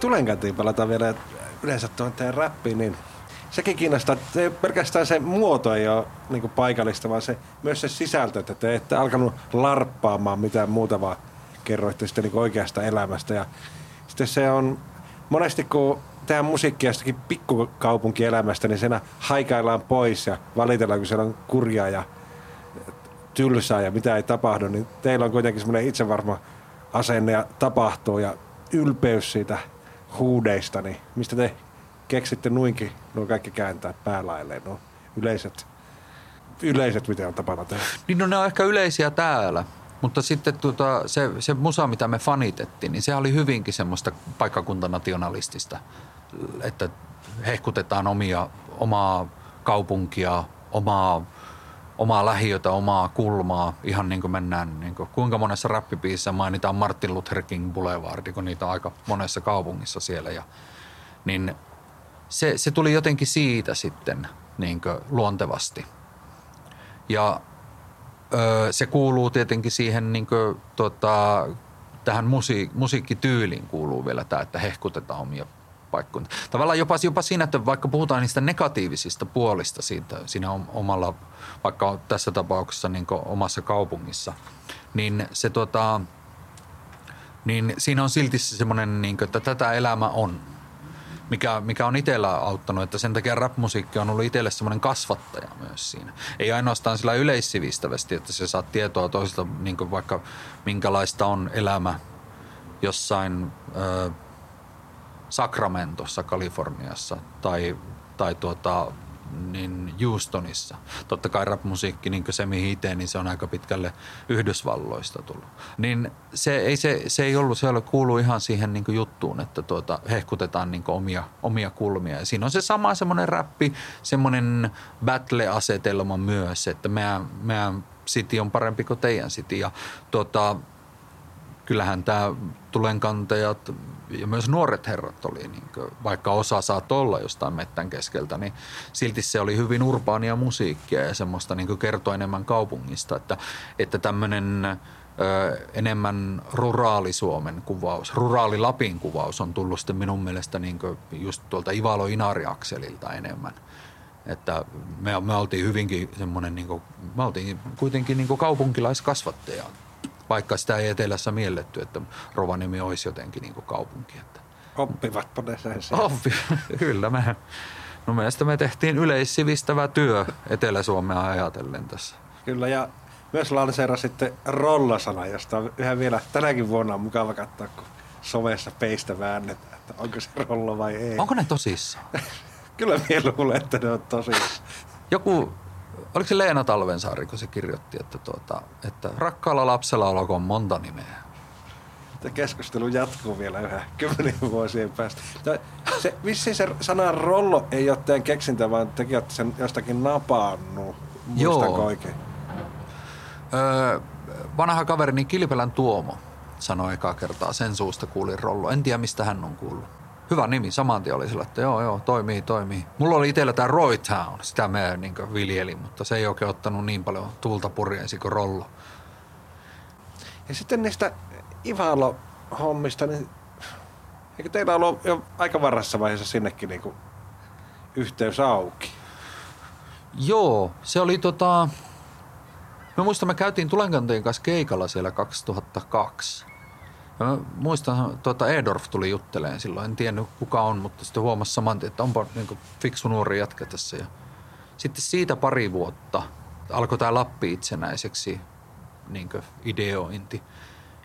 Speaker 3: Tulenkätiin palata vielä yleensä tuon teidän räppiin, niin sekin kiinnostaa, että pelkästään se muoto ei ole niin paikallista, vaan se, myös se sisältö, että te ette alkanut larppaamaan mitään muuta, vaan kerroitte sitten niin oikeasta elämästä. Ja sitten se on monesti, kun tehdään musiikkia jostakin pikkukaupunkielämästä, niin siinä haikaillaan pois ja valitellaan, kun siellä on kurjaa ja tylsää ja mitä ei tapahdu, niin teillä on kuitenkin semmoinen itsevarma asenne ja tapahtuu ja ylpeys siitä – huudeista, niin mistä te keksitte nuinkin nuo kaikki kääntää päälailleen, no yleiset, yleiset mitä on tapana tehdä?
Speaker 2: Niin no ne on ehkä yleisiä täällä, mutta sitten tuota, se, se musa, mitä me fanitettiin, niin se oli hyvinkin semmoista paikkakuntanationalistista, että hehkutetaan omia, omaa kaupunkia, omaa omaa lähiötä, omaa kulmaa, ihan niin kuin mennään, niin kuin, kuinka monessa rappipiissä mainitaan Martin Luther King Boulevard, kun niitä on aika monessa kaupungissa siellä. Ja, niin se, se tuli jotenkin siitä sitten niin kuin luontevasti. Ja öö, se kuuluu tietenkin siihen niin kuin, tota, tähän musiik- musiikkityyliin kuuluu vielä tämä, että hehkutetaan omia paikkoja. Tavallaan jopa, jopa siinä, että vaikka puhutaan niistä negatiivisista puolista siitä, siinä omalla, vaikka tässä tapauksessa niin omassa kaupungissa, niin se tota, niin siinä on silti semmoinen, niin että tätä elämä on – mikä, mikä on itsellä auttanut, että sen takia rap-musiikki on ollut itselle semmoinen kasvattaja myös siinä. Ei ainoastaan sillä yleissivistävästi, että se saa tietoa toisesta, niin vaikka minkälaista on elämä jossain Sacramentossa, Kaliforniassa tai, tai tuota, niin Houstonissa. Totta kai rap-musiikki, niin se mihin itse, niin se on aika pitkälle Yhdysvalloista tullut. Niin se ei, se, se ei ollut, se kuulu ihan siihen niin juttuun, että tuota, hehkutetaan niin omia, omia kulmia. Ja siinä on se sama semmoinen räppi, semmoinen battle-asetelma myös, että meidän, meidän city on parempi kuin teidän city. Ja tuota, kyllähän tämä tulenkantajat ja myös nuoret herrat oli, niin kuin, vaikka osa saat olla jostain mettän keskeltä, niin silti se oli hyvin urbaania musiikkia ja semmoista niin kertoi enemmän kaupungista, että, että tämmöinen enemmän ruraali-Suomen kuvaus, ruraali-Lapin kuvaus on tullut sitten minun mielestä niin just tuolta Ivalo-Inari-akselilta enemmän. Että me, me oltiin hyvinkin semmoinen, niin kuin, me oltiin kuitenkin niin kaupunkilaiskasvatteja vaikka sitä ei etelässä mielletty, että Rovaniemi olisi jotenkin niin kuin kaupunki. Että.
Speaker 3: Oppivatpa ne sen.
Speaker 2: Oppi, [LAUGHS] kyllä. Me, no mielestä me tehtiin yleissivistävä työ Etelä-Suomea ajatellen tässä.
Speaker 3: Kyllä ja myös lanseera sitten rollasana, josta yhä vielä tänäkin vuonna on mukava katsoa, kun somessa peistä väännetään, että onko se rollo vai ei.
Speaker 2: Onko ne tosissaan? [LAUGHS]
Speaker 3: Kyllä minä luulen, että ne on tosissaan.
Speaker 2: Joku oliko se Leena Talvensaari, kun se kirjoitti, että, tuota, että rakkaalla lapsella olkoon monta nimeä.
Speaker 3: Tämä keskustelu jatkuu vielä yhä kymmenen vuosien päästä. Se, vissiin se sana rollo ei ole teidän keksintä, vaan tekin olette sen jostakin napannut. Muistanko Joo. oikein?
Speaker 2: Öö, vanha kaverini Kilpelän Tuomo sanoi ekaa kertaa. Sen suusta kuulin rollo. En tiedä, mistä hän on kuullut hyvä nimi. Saman tien oli sillä, että joo, joo, toimii, toimii. Mulla oli itsellä tämä Roy Town, sitä me niin viljelin, mutta se ei oikein ottanut niin paljon tulta purjeensi kuin Rollo.
Speaker 3: Ja sitten niistä Ivalo-hommista, niin eikö teillä ollut jo aika varassa vaiheessa sinnekin niin yhteys auki?
Speaker 2: Joo, se oli tota... Mä muistan, me käytiin Tulenkanteen kanssa keikalla siellä 2002. Mä muistan, tuota Edorf tuli jutteleen silloin, en tiennyt kuka on, mutta sitten huomasi saman että onpa niin fiksu nuori jätkä tässä. Ja sitten siitä pari vuotta alkoi tämä Lappi itsenäiseksi niin ideointi,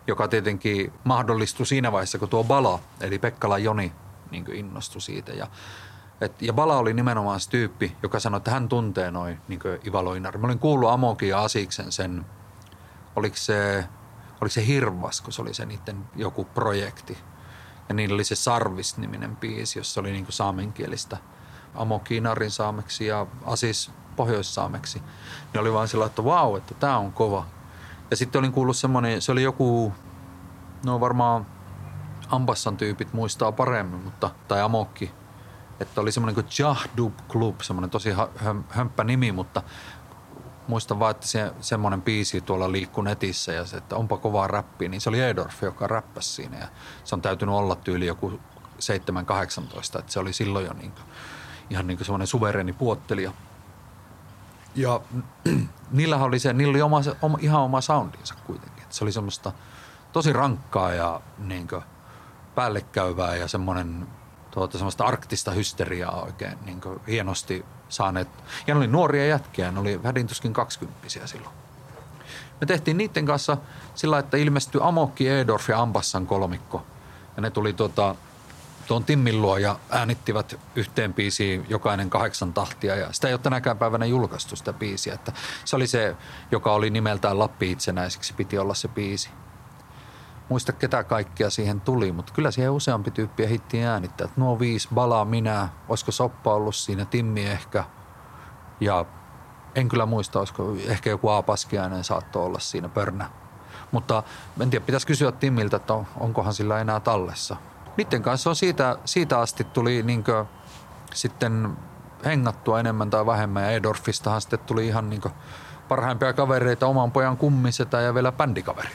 Speaker 2: joka tietenkin mahdollistui siinä vaiheessa, kun tuo Bala, eli Pekkala Joni, niin innostui siitä. Ja, et, ja Bala oli nimenomaan se tyyppi, joka sanoi, että hän tuntee noin niin Ivaloinari. Mä olin kuullut Amokin ja Asiksen sen, oliko se oli se Hirvas, kun se oli se niiden joku projekti. Ja niillä oli se Sarvis-niminen biisi, jossa oli niin saamenkielistä Amokiinarin saameksi ja Asis pohjoissaameksi. Ne oli vaan sillä, että vau, että tämä on kova. Ja sitten olin kuullut semmoinen, se oli joku, no varmaan Ambassan tyypit muistaa paremmin, mutta, tai Amokki, että oli semmoinen kuin Jahdub Club, semmoinen tosi hömppä nimi, mutta muistan vaan, että se, semmoinen biisi tuolla liikkuu netissä ja se, että onpa kovaa räppiä, niin se oli Edorf, joka räppäsi siinä ja se on täytynyt olla tyyli joku 7-18, että se oli silloin jo niin kuin, ihan niin kuin semmoinen suvereeni puottelija. Ja [CLEARS THROAT] niillä oli se, niillä oli oma, oma, ihan oma soundinsa kuitenkin. Että se oli semmoista tosi rankkaa ja niin kuin päällekäyvää ja semmoinen tuota, semmoista arktista hysteriaa oikein niin hienosti saaneet. Ja ne oli nuoria jätkiä, ne oli hädintuskin kaksikymppisiä silloin. Me tehtiin niiden kanssa sillä, että ilmestyi Amokki, Edorf ja Ambassan kolmikko. Ja ne tuli tuota, tuon Timmin luo ja äänittivät yhteen biisiin jokainen kahdeksan tahtia. Ja sitä ei ole tänäkään päivänä julkaistu sitä biisiä. Että se oli se, joka oli nimeltään Lappi itsenäiseksi, piti olla se biisi muista ketä kaikkia siihen tuli, mutta kyllä siihen useampi tyyppi ehitti äänittää. Että nuo viisi, Bala, minä, olisiko Soppa ollut siinä, Timmi ehkä ja en kyllä muista, olisiko ehkä joku Aapaskiainen saattoi olla siinä pörnä. Mutta en tiedä, pitäisi kysyä Timmiltä, että onkohan sillä enää tallessa. Niiden kanssa on siitä, siitä asti tuli niinkö sitten hengattua enemmän tai vähemmän ja Edorfistahan sitten tuli ihan niinkö parhaimpia kavereita, oman pojan kummisetä ja vielä bändikaveri.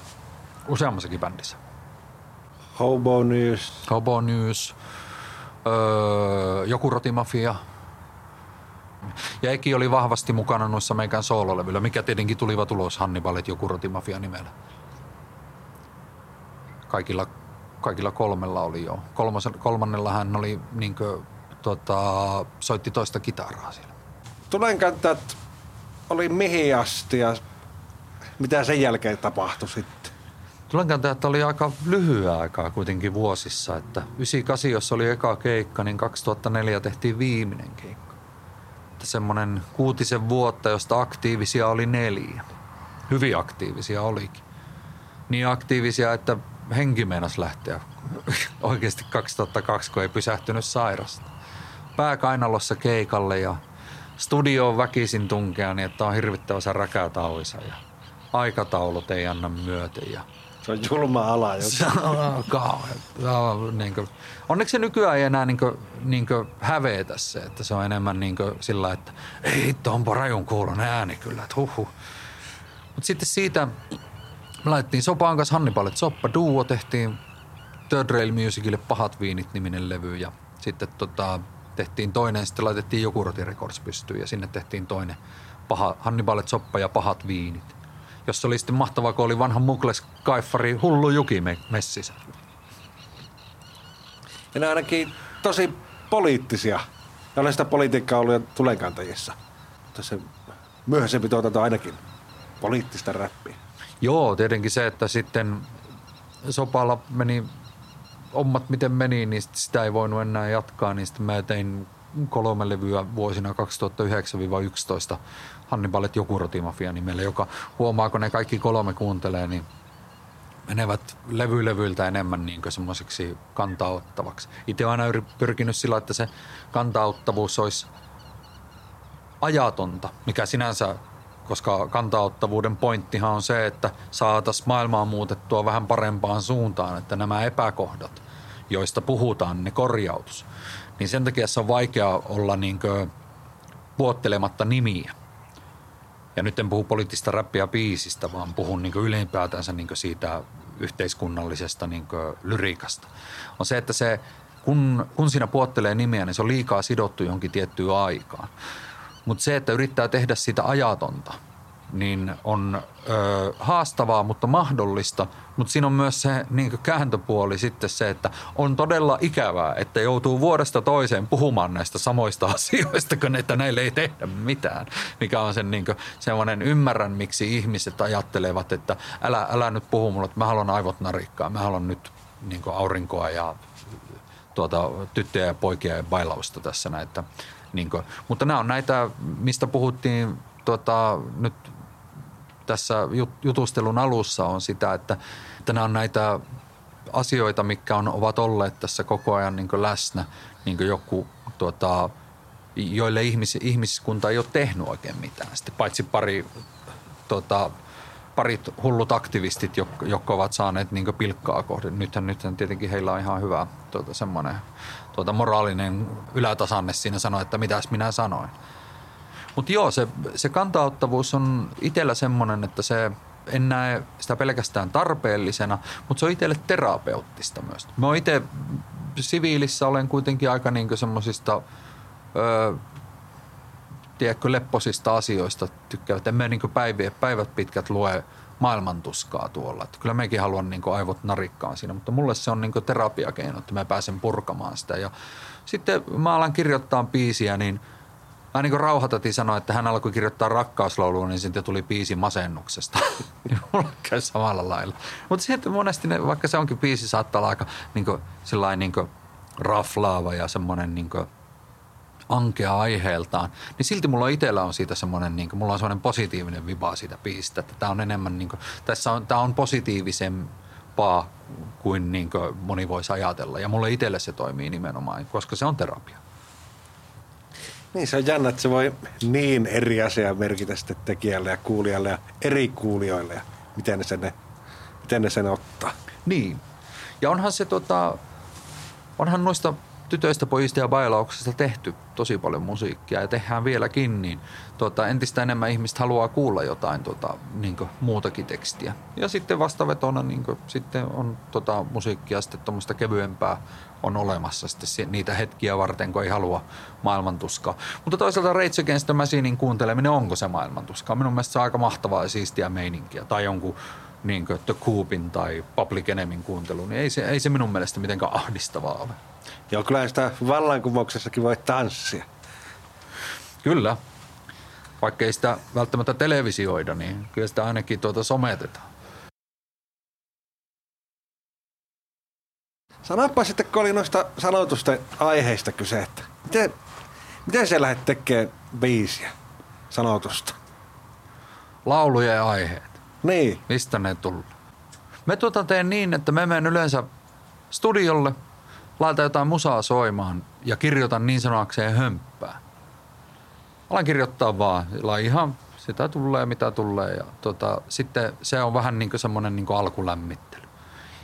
Speaker 2: Useammassakin bändissä.
Speaker 3: Hobo News.
Speaker 2: Hobo News, öö, joku rotimafia. Ja Eki oli vahvasti mukana noissa meikän soololevyillä, mikä tietenkin tulivat ulos Hannibalit joku rotimafia nimellä. Kaikilla, kaikilla kolmella oli jo. Kolmas, kolmannella hän oli niinkö, tota, soitti toista kitaraa siellä.
Speaker 3: Tulenkantajat oli mihin asti ja mitä sen jälkeen tapahtui sitten?
Speaker 2: Tulenkantajat oli aika lyhyen aikaa kuitenkin vuosissa, että 98, jos oli eka keikka, niin 2004 tehtiin viimeinen keikka. Että semmoinen kuutisen vuotta, josta aktiivisia oli neljä. Hyvin aktiivisia olikin. Niin aktiivisia, että henki meinas lähteä [LAUGHS] oikeasti 2002, kun ei pysähtynyt sairasta. Pää kainalossa keikalle ja studioon väkisin tunkea niin, että on hirvittävässä räkätauissa ja aikataulut ei anna myöten ja
Speaker 3: Se on julma ala. Joka...
Speaker 2: se on kauhean. Niin onneksi se nykyään ei enää niin kuin, niin kuin hävetä se, että se on enemmän niin kuin sillä, että ei hitto, onpa rajun kuulon ääni kyllä, että huhu. Mutta sitten siitä me laitettiin Sopaan kanssa Hannibalit Soppa Duo, tehtiin Third Rail Musicille Pahat viinit niminen levy ja sitten tota, tehtiin toinen, sitten laitettiin joku Records pystyyn ja sinne tehtiin toinen paha, Hannibalit Soppa ja Pahat viinit. Jossa oli sitten mahtavaa, kun oli vanha Mukles Kaiffari Hullu Juki me- messissä.
Speaker 3: Ja ne ainakin tosi poliittisia. Ja olen sitä politiikkaa ollut jo tulenkantajissa. Mutta se myöhäisempi tuotanto ainakin poliittista räppiä.
Speaker 2: Joo, tietenkin se, että sitten Sopalla meni hommat miten meni, niin sit sitä ei voinut enää jatkaa, niin sitten mä tein kolme levyä vuosina 2009-2011 Hannibalit joku rotimafia nimellä, joka huomaa, kun ne kaikki kolme kuuntelee, niin menevät levylevyiltä enemmän niin semmoiseksi kantauttavaksi. Itse olen aina pyrkinyt sillä, että se kantauttavuus olisi ajatonta, mikä sinänsä, koska kantauttavuuden pointtihan on se, että saataisiin maailmaa muutettua vähän parempaan suuntaan, että nämä epäkohdat, joista puhutaan, ne korjautus. Niin sen takia se on vaikea olla niin vuottelematta nimiä. Ja nyt en puhu poliittista räppiä biisistä, vaan puhun niin ylipäätänsä niin siitä yhteiskunnallisesta niin lyriikasta. On se, että se, kun, kun siinä puottelee nimeä, niin se on liikaa sidottu johonkin tiettyyn aikaan. Mutta se, että yrittää tehdä sitä ajatonta, niin on ö, haastavaa, mutta mahdollista. Mutta siinä on myös se niin kääntöpuoli sitten se, että on todella ikävää, että joutuu vuodesta toiseen puhumaan näistä samoista [LAUGHS] asioista, kun että näille ei tehdä mitään. Mikä on sen niin semmoinen ymmärrän, miksi ihmiset ajattelevat, että älä, älä nyt puhu mulle, että mä haluan aivot narikkaa, mä haluan nyt niin aurinkoa ja tuota, tyttöjä ja poikia ja bailausta tässä näitä. Niin kuin, mutta nämä on näitä, mistä puhuttiin tuota, nyt tässä jutustelun alussa on sitä, että, että nämä on näitä asioita, mitkä on, ovat olleet tässä koko ajan niin läsnä, niin joku tuota, joille ihmis, ihmiskunta ei ole tehnyt oikein mitään. Sitten paitsi pari, tuota, parit hullut aktivistit, jotka, jotka ovat saaneet niin pilkkaa kohden. Nythän, nythän tietenkin heillä on ihan hyvä tuota, semmoinen tuota, moraalinen ylätasanne siinä sanoa, että mitäs minä sanoin. Mutta joo, se, se kantauttavuus on itsellä semmoinen, että se en näe sitä pelkästään tarpeellisena, mutta se on itselle terapeuttista myös. Mä itse siviilissä olen kuitenkin aika niinku semmoisista, tiedätkö, lepposista asioista tykkäävät. En mä niinku päivät, päivät pitkät lue maailmantuskaa tuolla. Että kyllä mekin haluan niinku aivot narikkaan siinä, mutta mulle se on niinku terapiakeino, että mä pääsen purkamaan sitä. Ja sitten mä alan kirjoittaa biisiä, niin – Mä niin kuin Rauhatati sanoi, että hän alkoi kirjoittaa rakkauslaulua, niin sitten tuli biisi masennuksesta. [LAUGHS] Mulla käy samalla lailla. Mutta sitten monesti, ne, vaikka se onkin biisi, saattaa olla aika niin kuin, niin kuin raflaava ja semmoinen niin kuin ankea aiheeltaan, niin silti mulla itsellä on siitä semmoinen, niin kuin, mulla on semmoinen positiivinen viba siitä biisistä, että tämä on enemmän, niin kuin, tässä on, tämä on positiivisempaa kuin, niin kuin moni voisi ajatella. Ja mulle itselle se toimii nimenomaan, koska se on terapia.
Speaker 3: Niin se on jännä, että se voi niin eri asiaa merkitä sitten tekijälle ja kuulijalle ja eri kuulijoille ja miten ne sen, miten ne sen ottaa.
Speaker 2: Niin. Ja onhan se tota, onhan noista tytöistä, pojista ja bailauksesta tehty tosi paljon musiikkia ja tehdään vieläkin, niin tota, entistä enemmän ihmistä haluaa kuulla jotain tota, niin muutakin tekstiä. Ja sitten vastavetona niin kuin, sitten on tota, musiikkia sitten kevyempää on olemassa sitten niitä hetkiä varten, kun ei halua maailmantuskaa. Mutta toisaalta Rage Against the Machinein kuunteleminen, onko se maailmantuskaa? Minun mielestä se on aika mahtavaa ja siistiä meininkiä. Tai jonkun niin kuin The Coopin tai Public Enemyn kuuntelu, niin ei se, ei se minun mielestä mitenkään ahdistavaa ole.
Speaker 3: Joo, kyllä sitä vallankumouksessakin voi tanssia.
Speaker 2: Kyllä. Vaikka ei sitä välttämättä televisioida, niin kyllä sitä ainakin tuota sometetaan.
Speaker 3: Sanoppa sitten, kun oli noista sanotusten aiheista kyse, että miten, miten sä lähdet tekemään biisiä sanotusta?
Speaker 2: Lauluja ja aiheet.
Speaker 3: Niin.
Speaker 2: Mistä ne tullut? Me tuota teen niin, että me menen yleensä studiolle, laitan jotain musaa soimaan ja kirjoitan niin sanakseen hömppää. Alan kirjoittaa vaan, ihan sitä tulee mitä tulee ja tota, sitten se on vähän niin kuin semmoinen niin kuin alkulämmittely.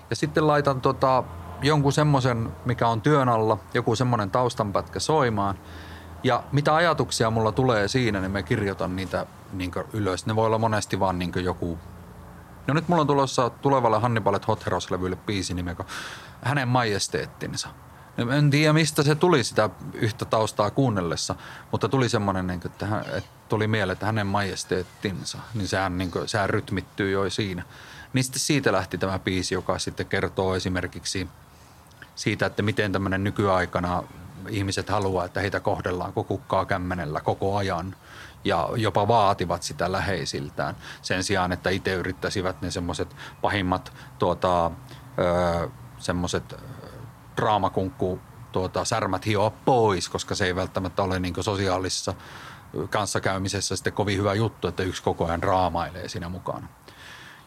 Speaker 2: Ja sitten laitan tota, jonkun semmoisen, mikä on työn alla, joku semmoinen taustanpätkä soimaan. Ja mitä ajatuksia mulla tulee siinä, niin me kirjoitan niitä niin ylös. Ne voi olla monesti vaan niin joku... No nyt mulla on tulossa tulevalle Hannibalet Hot Heroes-levylle biisi nimeltä Hänen majesteettinsa. En tiedä, mistä se tuli sitä yhtä taustaa kuunnellessa, mutta tuli semmoinen, niin että, hän, että tuli mieleen, että hänen majesteettinsa, niin sehän, niin kuin, sehän rytmittyy jo siinä. Niin sitten siitä lähti tämä biisi, joka sitten kertoo esimerkiksi – siitä, että miten tämmöinen nykyaikana ihmiset haluaa, että heitä kohdellaan kukkaa kämmenellä koko ajan ja jopa vaativat sitä läheisiltään sen sijaan, että itse yrittäisivät ne semmoiset pahimmat tuota, semmoiset draamakunkku tuota, särmät hioa pois, koska se ei välttämättä ole niin sosiaalisessa kanssakäymisessä sitten kovin hyvä juttu, että yksi koko ajan draamailee siinä mukana.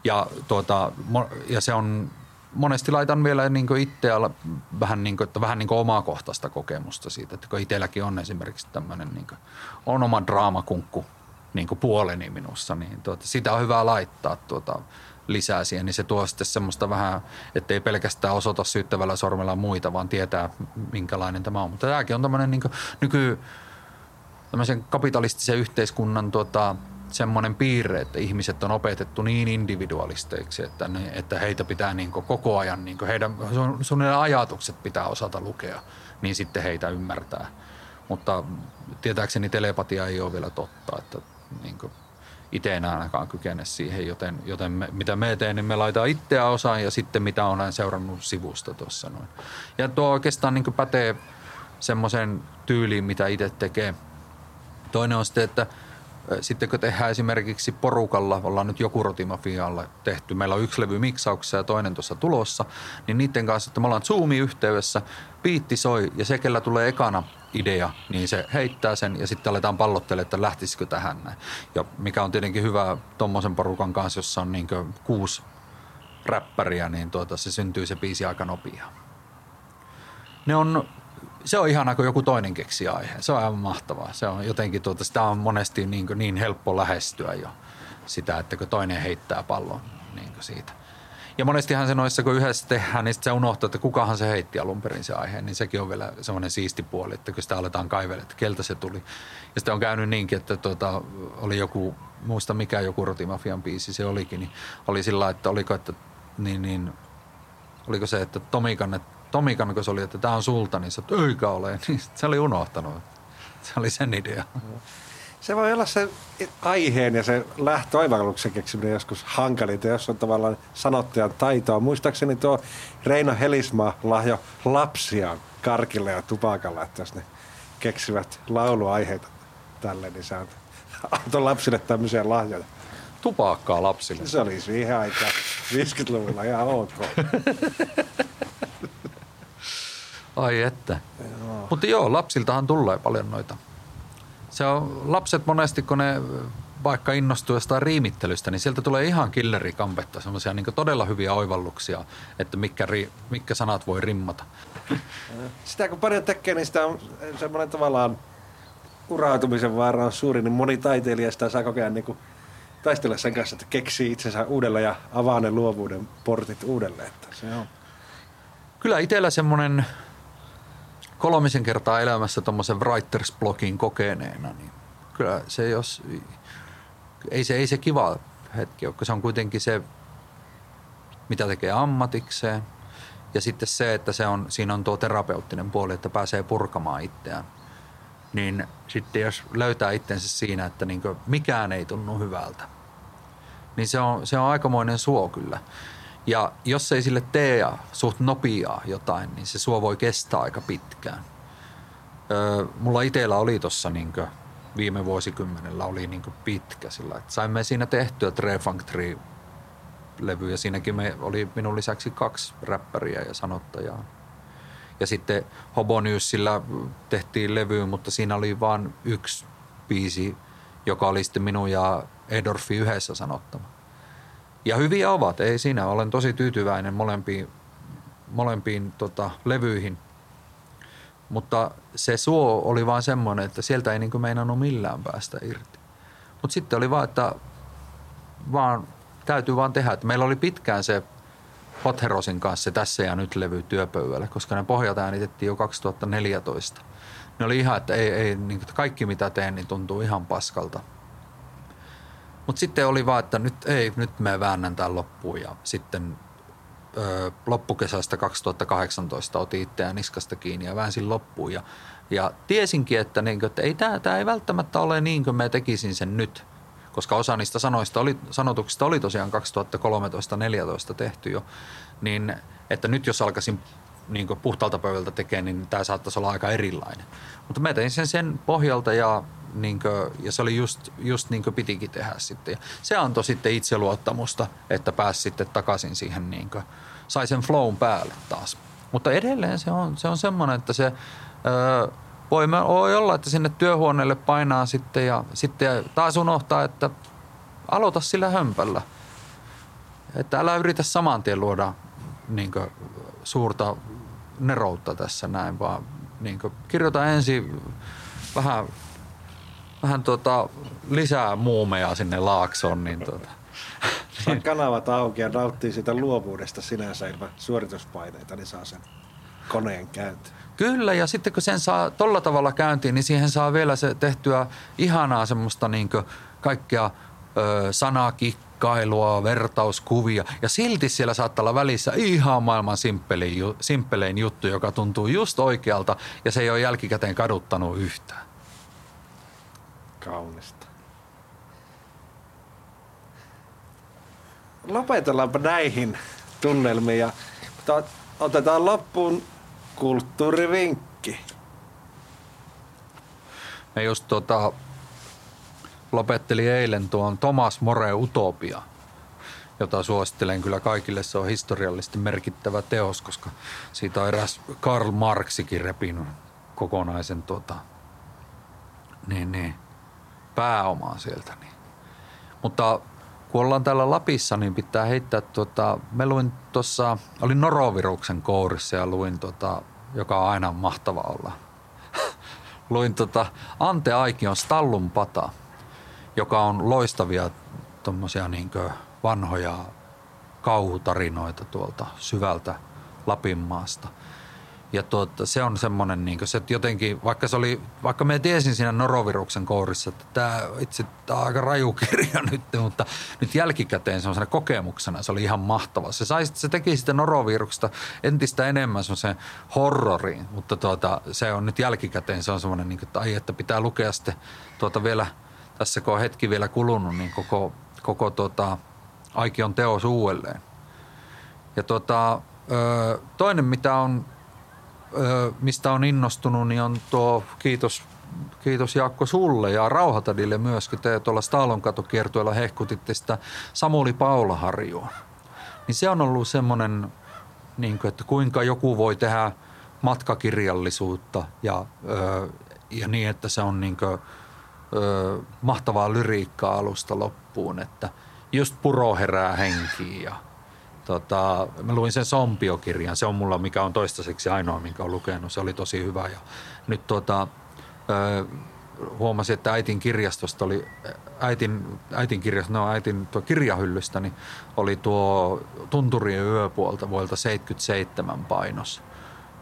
Speaker 2: Ja, tuota, ja se on monesti laitan vielä niin itse vähän, niin kuin, että vähän niin omakohtaista kokemusta siitä, että kun itselläkin on esimerkiksi tämmöinen, niin kuin, on oma draamakunkku niin puoleni minussa, niin tuota, sitä on hyvä laittaa tuota, lisää siihen, niin se tuo sitten semmoista vähän, että ei pelkästään osoita syyttävällä sormella muita, vaan tietää, minkälainen tämä on. Mutta tämäkin on tämmöinen niin nyky, tämmöisen kapitalistisen yhteiskunnan tuota, semmoinen piirre, että ihmiset on opetettu niin individualisteiksi, että, ne, että heitä pitää niin koko ajan, niin heidän sun ajatukset pitää osata lukea, niin sitten heitä ymmärtää. Mutta tietääkseni telepatia ei ole vielä totta, että niin itse en ainakaan kykene siihen, joten, joten me, mitä me teen, niin me laitetaan itseä osaan ja sitten mitä olen seurannut sivusta tuossa noin. Ja tuo oikeastaan niin pätee semmoisen tyyliin, mitä itse tekee. Toinen on sitten, että – sitten kun tehdään esimerkiksi porukalla, ollaan nyt joku rotimafialla tehty, meillä on yksi levy miksauksessa ja toinen tuossa tulossa, niin niiden kanssa, että me ollaan Zoom-yhteydessä, piitti soi ja se, kellä tulee ekana idea, niin se heittää sen ja sitten aletaan pallottelemaan, että lähtisikö tähän näin. Ja mikä on tietenkin hyvä tuommoisen porukan kanssa, jossa on niin kuusi räppäriä, niin tuota, se syntyy se biisi aika nopeaa. Ne on se on ihanaa, kun joku toinen keksi aiheen. Se on aivan mahtavaa. Se on jotenkin, tuota, sitä on monesti niin, niin helppo lähestyä jo sitä, että kun toinen heittää pallon niin siitä. Ja monestihan se noissa, kun yhdessä tehdään, niin se unohtaa, että kukahan se heitti alun perin se aihe. Niin sekin on vielä semmoinen siisti puoli, että kun sitä aletaan kaivella, että keltä se tuli. Ja sitten on käynyt niinkin, että tuota, oli joku, muista mikä joku Rotimafian biisi se olikin, niin oli sillä että oliko, että niin, niin, oliko se, että Tomikan, Tomikan, kun se oli, että tämä on sulta, niin se, että eikä ole, [LAUGHS] niin se oli unohtanut. Se oli sen idea.
Speaker 3: Se voi olla se aiheen ja se lähtöoivalluksen keksiminen joskus hankalinta, jos on tavallaan sanottajan taitoa. Muistaakseni tuo Reino Helisma lahjo lapsia karkille ja tupakalla, että jos ne keksivät lauluaiheita tälle, niin se antoi lapsille tämmöisiä lahjoja.
Speaker 2: Tupakkaa lapsille?
Speaker 3: Se oli siihen aikaan 50-luvulla ihan ok. [LAUGHS]
Speaker 2: Ai että. Mutta joo, lapsiltahan tulee paljon noita. Se on, lapset monesti, kun ne vaikka innostuu jostain riimittelystä, niin sieltä tulee ihan killerikampetta, semmoisia niin todella hyviä oivalluksia, että mitkä, ri, mitkä sanat voi rimmata.
Speaker 3: Sitä kun paljon tekee, niin sitä on semmoinen tavallaan urautumisen vaara on suuri, niin moni taiteilija sitä saa kokea niin kuin taistella sen kanssa, että keksii itsensä uudelleen ja avaa ne luovuuden portit uudelleen. Että se on.
Speaker 2: Kyllä itsellä semmoinen kolmisen kertaa elämässä tuommoisen writers blogin kokeneena, niin kyllä se jos, ei se, ei se kiva hetki ole, se on kuitenkin se, mitä tekee ammatikseen. Ja sitten se, että se on, siinä on tuo terapeuttinen puoli, että pääsee purkamaan itseään. Niin sitten jos löytää itsensä siinä, että niin mikään ei tunnu hyvältä, niin se on, se on aikamoinen suo kyllä. Ja jos ei sille tee suht nopeaa jotain, niin se suo voi kestää aika pitkään. Öö, mulla itsellä oli tuossa niin viime vuosikymmenellä oli niin pitkä sillä, että saimme siinä tehtyä Trefunk Tree levy ja siinäkin me oli minun lisäksi kaksi räppäriä ja sanottajaa. Ja sitten Hobonysillä tehtiin levy, mutta siinä oli vain yksi biisi, joka oli sitten minun ja Edorfi yhdessä sanottama. Ja hyviä ovat, ei siinä. Olen tosi tyytyväinen molempiin, molempiin tota, levyihin. Mutta se suo oli vaan semmoinen, että sieltä ei niin meinannut millään päästä irti. Mutta sitten oli vaan, että vaan täytyy vaan tehdä. Että meillä oli pitkään se Hot Herosin kanssa se tässä ja nyt levy työpöydällä, koska ne pohjat äänitettiin jo 2014. Ne oli ihan, että ei, ei, niin kaikki mitä teen, niin tuntuu ihan paskalta. Mutta sitten oli vaan, että nyt ei, nyt me väännän tämän loppuun ja sitten ö, loppukesästä 2018 otin itseään niskasta kiinni ja väänsin loppuun ja, ja tiesinkin, että, niin, että ei, tämä, tämä ei välttämättä ole niin kuin mä tekisin sen nyt, koska osa niistä sanoista oli, sanotuksista oli tosiaan 2013-2014 tehty jo, niin että nyt jos alkaisin niin puhtaalta pöydältä tekemään, niin tämä saattaisi olla aika erilainen. Mutta mä tein sen sen pohjalta ja niin kuin, ja se oli just, just niin kuin pitikin tehdä sitten. Ja se antoi sitten itseluottamusta, että pääsi sitten takaisin siihen, niin kuin, sai sen flown päälle taas. Mutta edelleen se on, se on semmoinen, että se öö, voi, olla, että sinne työhuoneelle painaa sitten ja sitten taas unohtaa, että aloita sillä hömpällä. Että älä yritä saman tien luoda niin kuin, suurta neroutta tässä näin, vaan niin kuin, kirjoita ensin vähän vähän tota, lisää muumeja sinne laaksoon, niin tota.
Speaker 3: Saa kanavat auki ja nauttii siitä luovuudesta sinänsä ilman suorituspaineita, niin saa sen koneen käyntiin.
Speaker 2: Kyllä, ja sitten kun sen saa tolla tavalla käyntiin, niin siihen saa vielä se tehtyä ihanaa semmoista niin kaikkea ö, sanakikkailua, vertauskuvia. Ja silti siellä saattaa olla välissä ihan maailman simppelein, simppelein juttu, joka tuntuu just oikealta ja se ei ole jälkikäteen kaduttanut yhtään
Speaker 3: kaunista. Lopetellaanpa näihin tunnelmiin ja otetaan loppuun kulttuurivinkki.
Speaker 2: Me just tota, lopetteli eilen tuon Thomas More Utopia, jota suosittelen kyllä kaikille. Se on historiallisesti merkittävä teos, koska siitä on eräs Karl Marxikin repinyt kokonaisen tota, niin, niin, pääomaa sieltä. Niin. Mutta kun ollaan täällä Lapissa, niin pitää heittää, tuota, me luin tuossa, olin noroviruksen kourissa ja luin, tuota, joka on aina mahtava olla. [LAUGHS] luin tuota, Ante Aikion Stallun pata, joka on loistavia tuommoisia niin vanhoja kauhutarinoita tuolta syvältä Lapinmaasta – ja tuota, se on semmoinen, niin se jotenkin, vaikka, se oli, vaikka me tiesin siinä noroviruksen kourissa, että tämä itse tämä on aika raju kirja [LAUGHS] nyt, mutta nyt jälkikäteen semmoisena kokemuksena se oli ihan mahtava. Se, sai, se teki sitten noroviruksesta entistä enemmän semmoisen horroriin, mutta tuota, se on nyt jälkikäteen se on semmoinen, niin kuin, että, ai, että pitää lukea sitten tuota vielä, tässä kun on hetki vielä kulunut, niin koko, koko tuota, Aikion teos uudelleen. Ja tuota, toinen, mitä on mistä on innostunut, niin on tuo kiitos, kiitos Jaakko sulle ja Rauhatadille myös, kun te tuolla Stalonkatokiertueella hehkutitte sitä Samuli Paulaharjua. Niin se on ollut semmoinen, niin kuin, että kuinka joku voi tehdä matkakirjallisuutta ja, ja niin, että se on niin kuin, mahtavaa lyriikkaa alusta loppuun, että just puro herää henkiin ja – Tota, mä luin sen Sompio-kirjan, se on mulla, mikä on toistaiseksi ainoa, minkä on lukenut. Se oli tosi hyvä ja nyt tota, ö, huomasin, että äitin kirjastosta oli, äitin, äitin kirjasto, no äitin tuo kirjahyllystä, niin oli tuo Tunturien yöpuolta vuodelta 77 painos.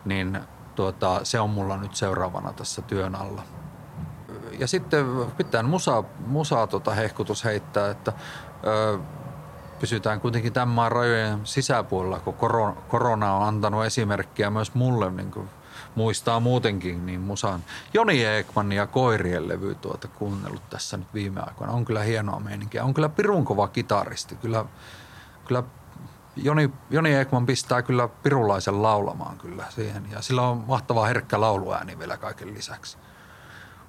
Speaker 2: Niin tuota, se on mulla nyt seuraavana tässä työn alla. Ja sitten pitää musa, musaa tota hehkutus heittää, että ö, pysytään kuitenkin tämän maan rajojen sisäpuolella, kun korona, on antanut esimerkkiä myös mulle, niin kuin muistaa muutenkin, niin musan Joni Ekman ja Koirien levy tuota kuunnellut tässä nyt viime aikoina. On kyllä hienoa meininkiä. On kyllä pirun kova kitaristi. Kyllä, kyllä Joni, Joni Ekman pistää kyllä pirulaisen laulamaan kyllä siihen. Ja sillä on mahtava herkkä lauluääni vielä kaiken lisäksi.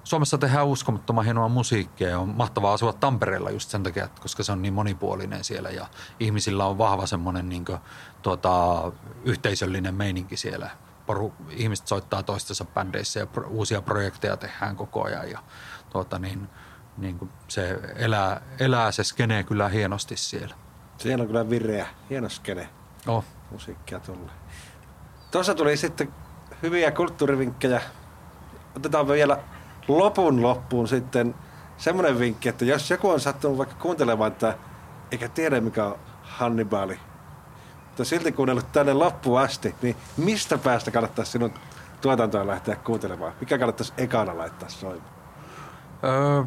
Speaker 2: Suomessa tehdään uskomattoman hienoa musiikkia ja on mahtavaa asua Tampereella just sen takia, että koska se on niin monipuolinen siellä ja ihmisillä on vahva semmoinen niin kuin, tuota, yhteisöllinen meininki siellä. Poru, ihmiset soittaa toistensa bändeissä ja pro, uusia projekteja tehdään koko ajan ja tuota, niin, niin kuin se elää, elää se skene kyllä hienosti siellä.
Speaker 3: Siellä on kyllä vireä, hieno skene.
Speaker 2: Oh.
Speaker 3: Musiikkia tulee. Tuossa tuli sitten hyviä kulttuurivinkkejä. Otetaan vielä lopun loppuun sitten semmoinen vinkki, että jos joku on sattunut vaikka kuuntelemaan, että eikä tiedä mikä on Hannibali, mutta silti kuunnellut tänne loppuun asti, niin mistä päästä kannattaisi sinun tuotantoa lähteä kuuntelemaan? Mikä kannattaisi ekana laittaa soimaan?
Speaker 2: Öö,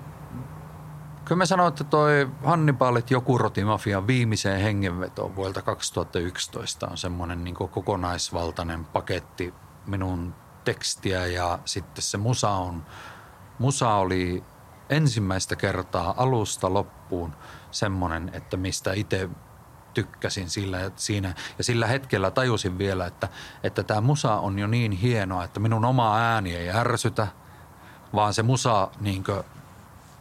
Speaker 2: kyllä mä sanoin, että toi Hannibalit joku rotimafian viimeiseen hengenvetoon vuodelta 2011 on semmoinen niin kokonaisvaltainen paketti minun tekstiä ja sitten se musa on musa oli ensimmäistä kertaa alusta loppuun semmoinen, että mistä itse tykkäsin sillä, siinä. Ja sillä hetkellä tajusin vielä, että, että tämä musa on jo niin hienoa, että minun oma ääni ei ärsytä, vaan se musa niin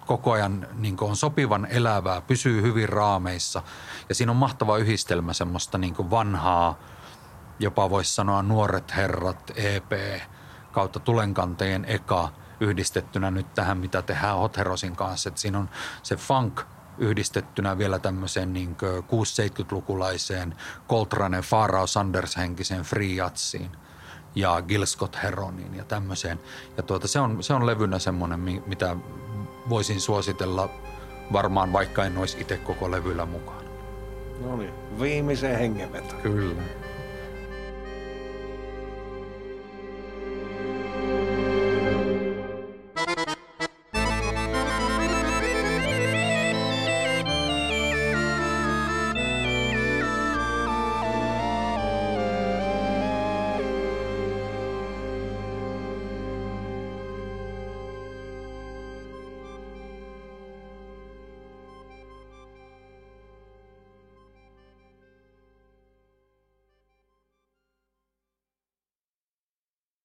Speaker 2: koko ajan niin on sopivan elävää, pysyy hyvin raameissa. Ja siinä on mahtava yhdistelmä semmoista niin vanhaa, jopa voisi sanoa nuoret herrat, EP, kautta tulenkanteen eka – yhdistettynä nyt tähän, mitä tehdään Hot Herosin kanssa. Että siinä on se funk yhdistettynä vielä tämmöiseen niin 6-70-lukulaiseen Coltrane, Farao Sanders henkiseen free jatsiin ja Gil Scott Heroniin ja tämmöiseen. Ja tuota, se, on, se on levynä semmoinen, mitä voisin suositella varmaan vaikka en olisi itse koko levyllä mukana.
Speaker 3: No niin, viimeiseen hengenveto.
Speaker 2: Kyllä.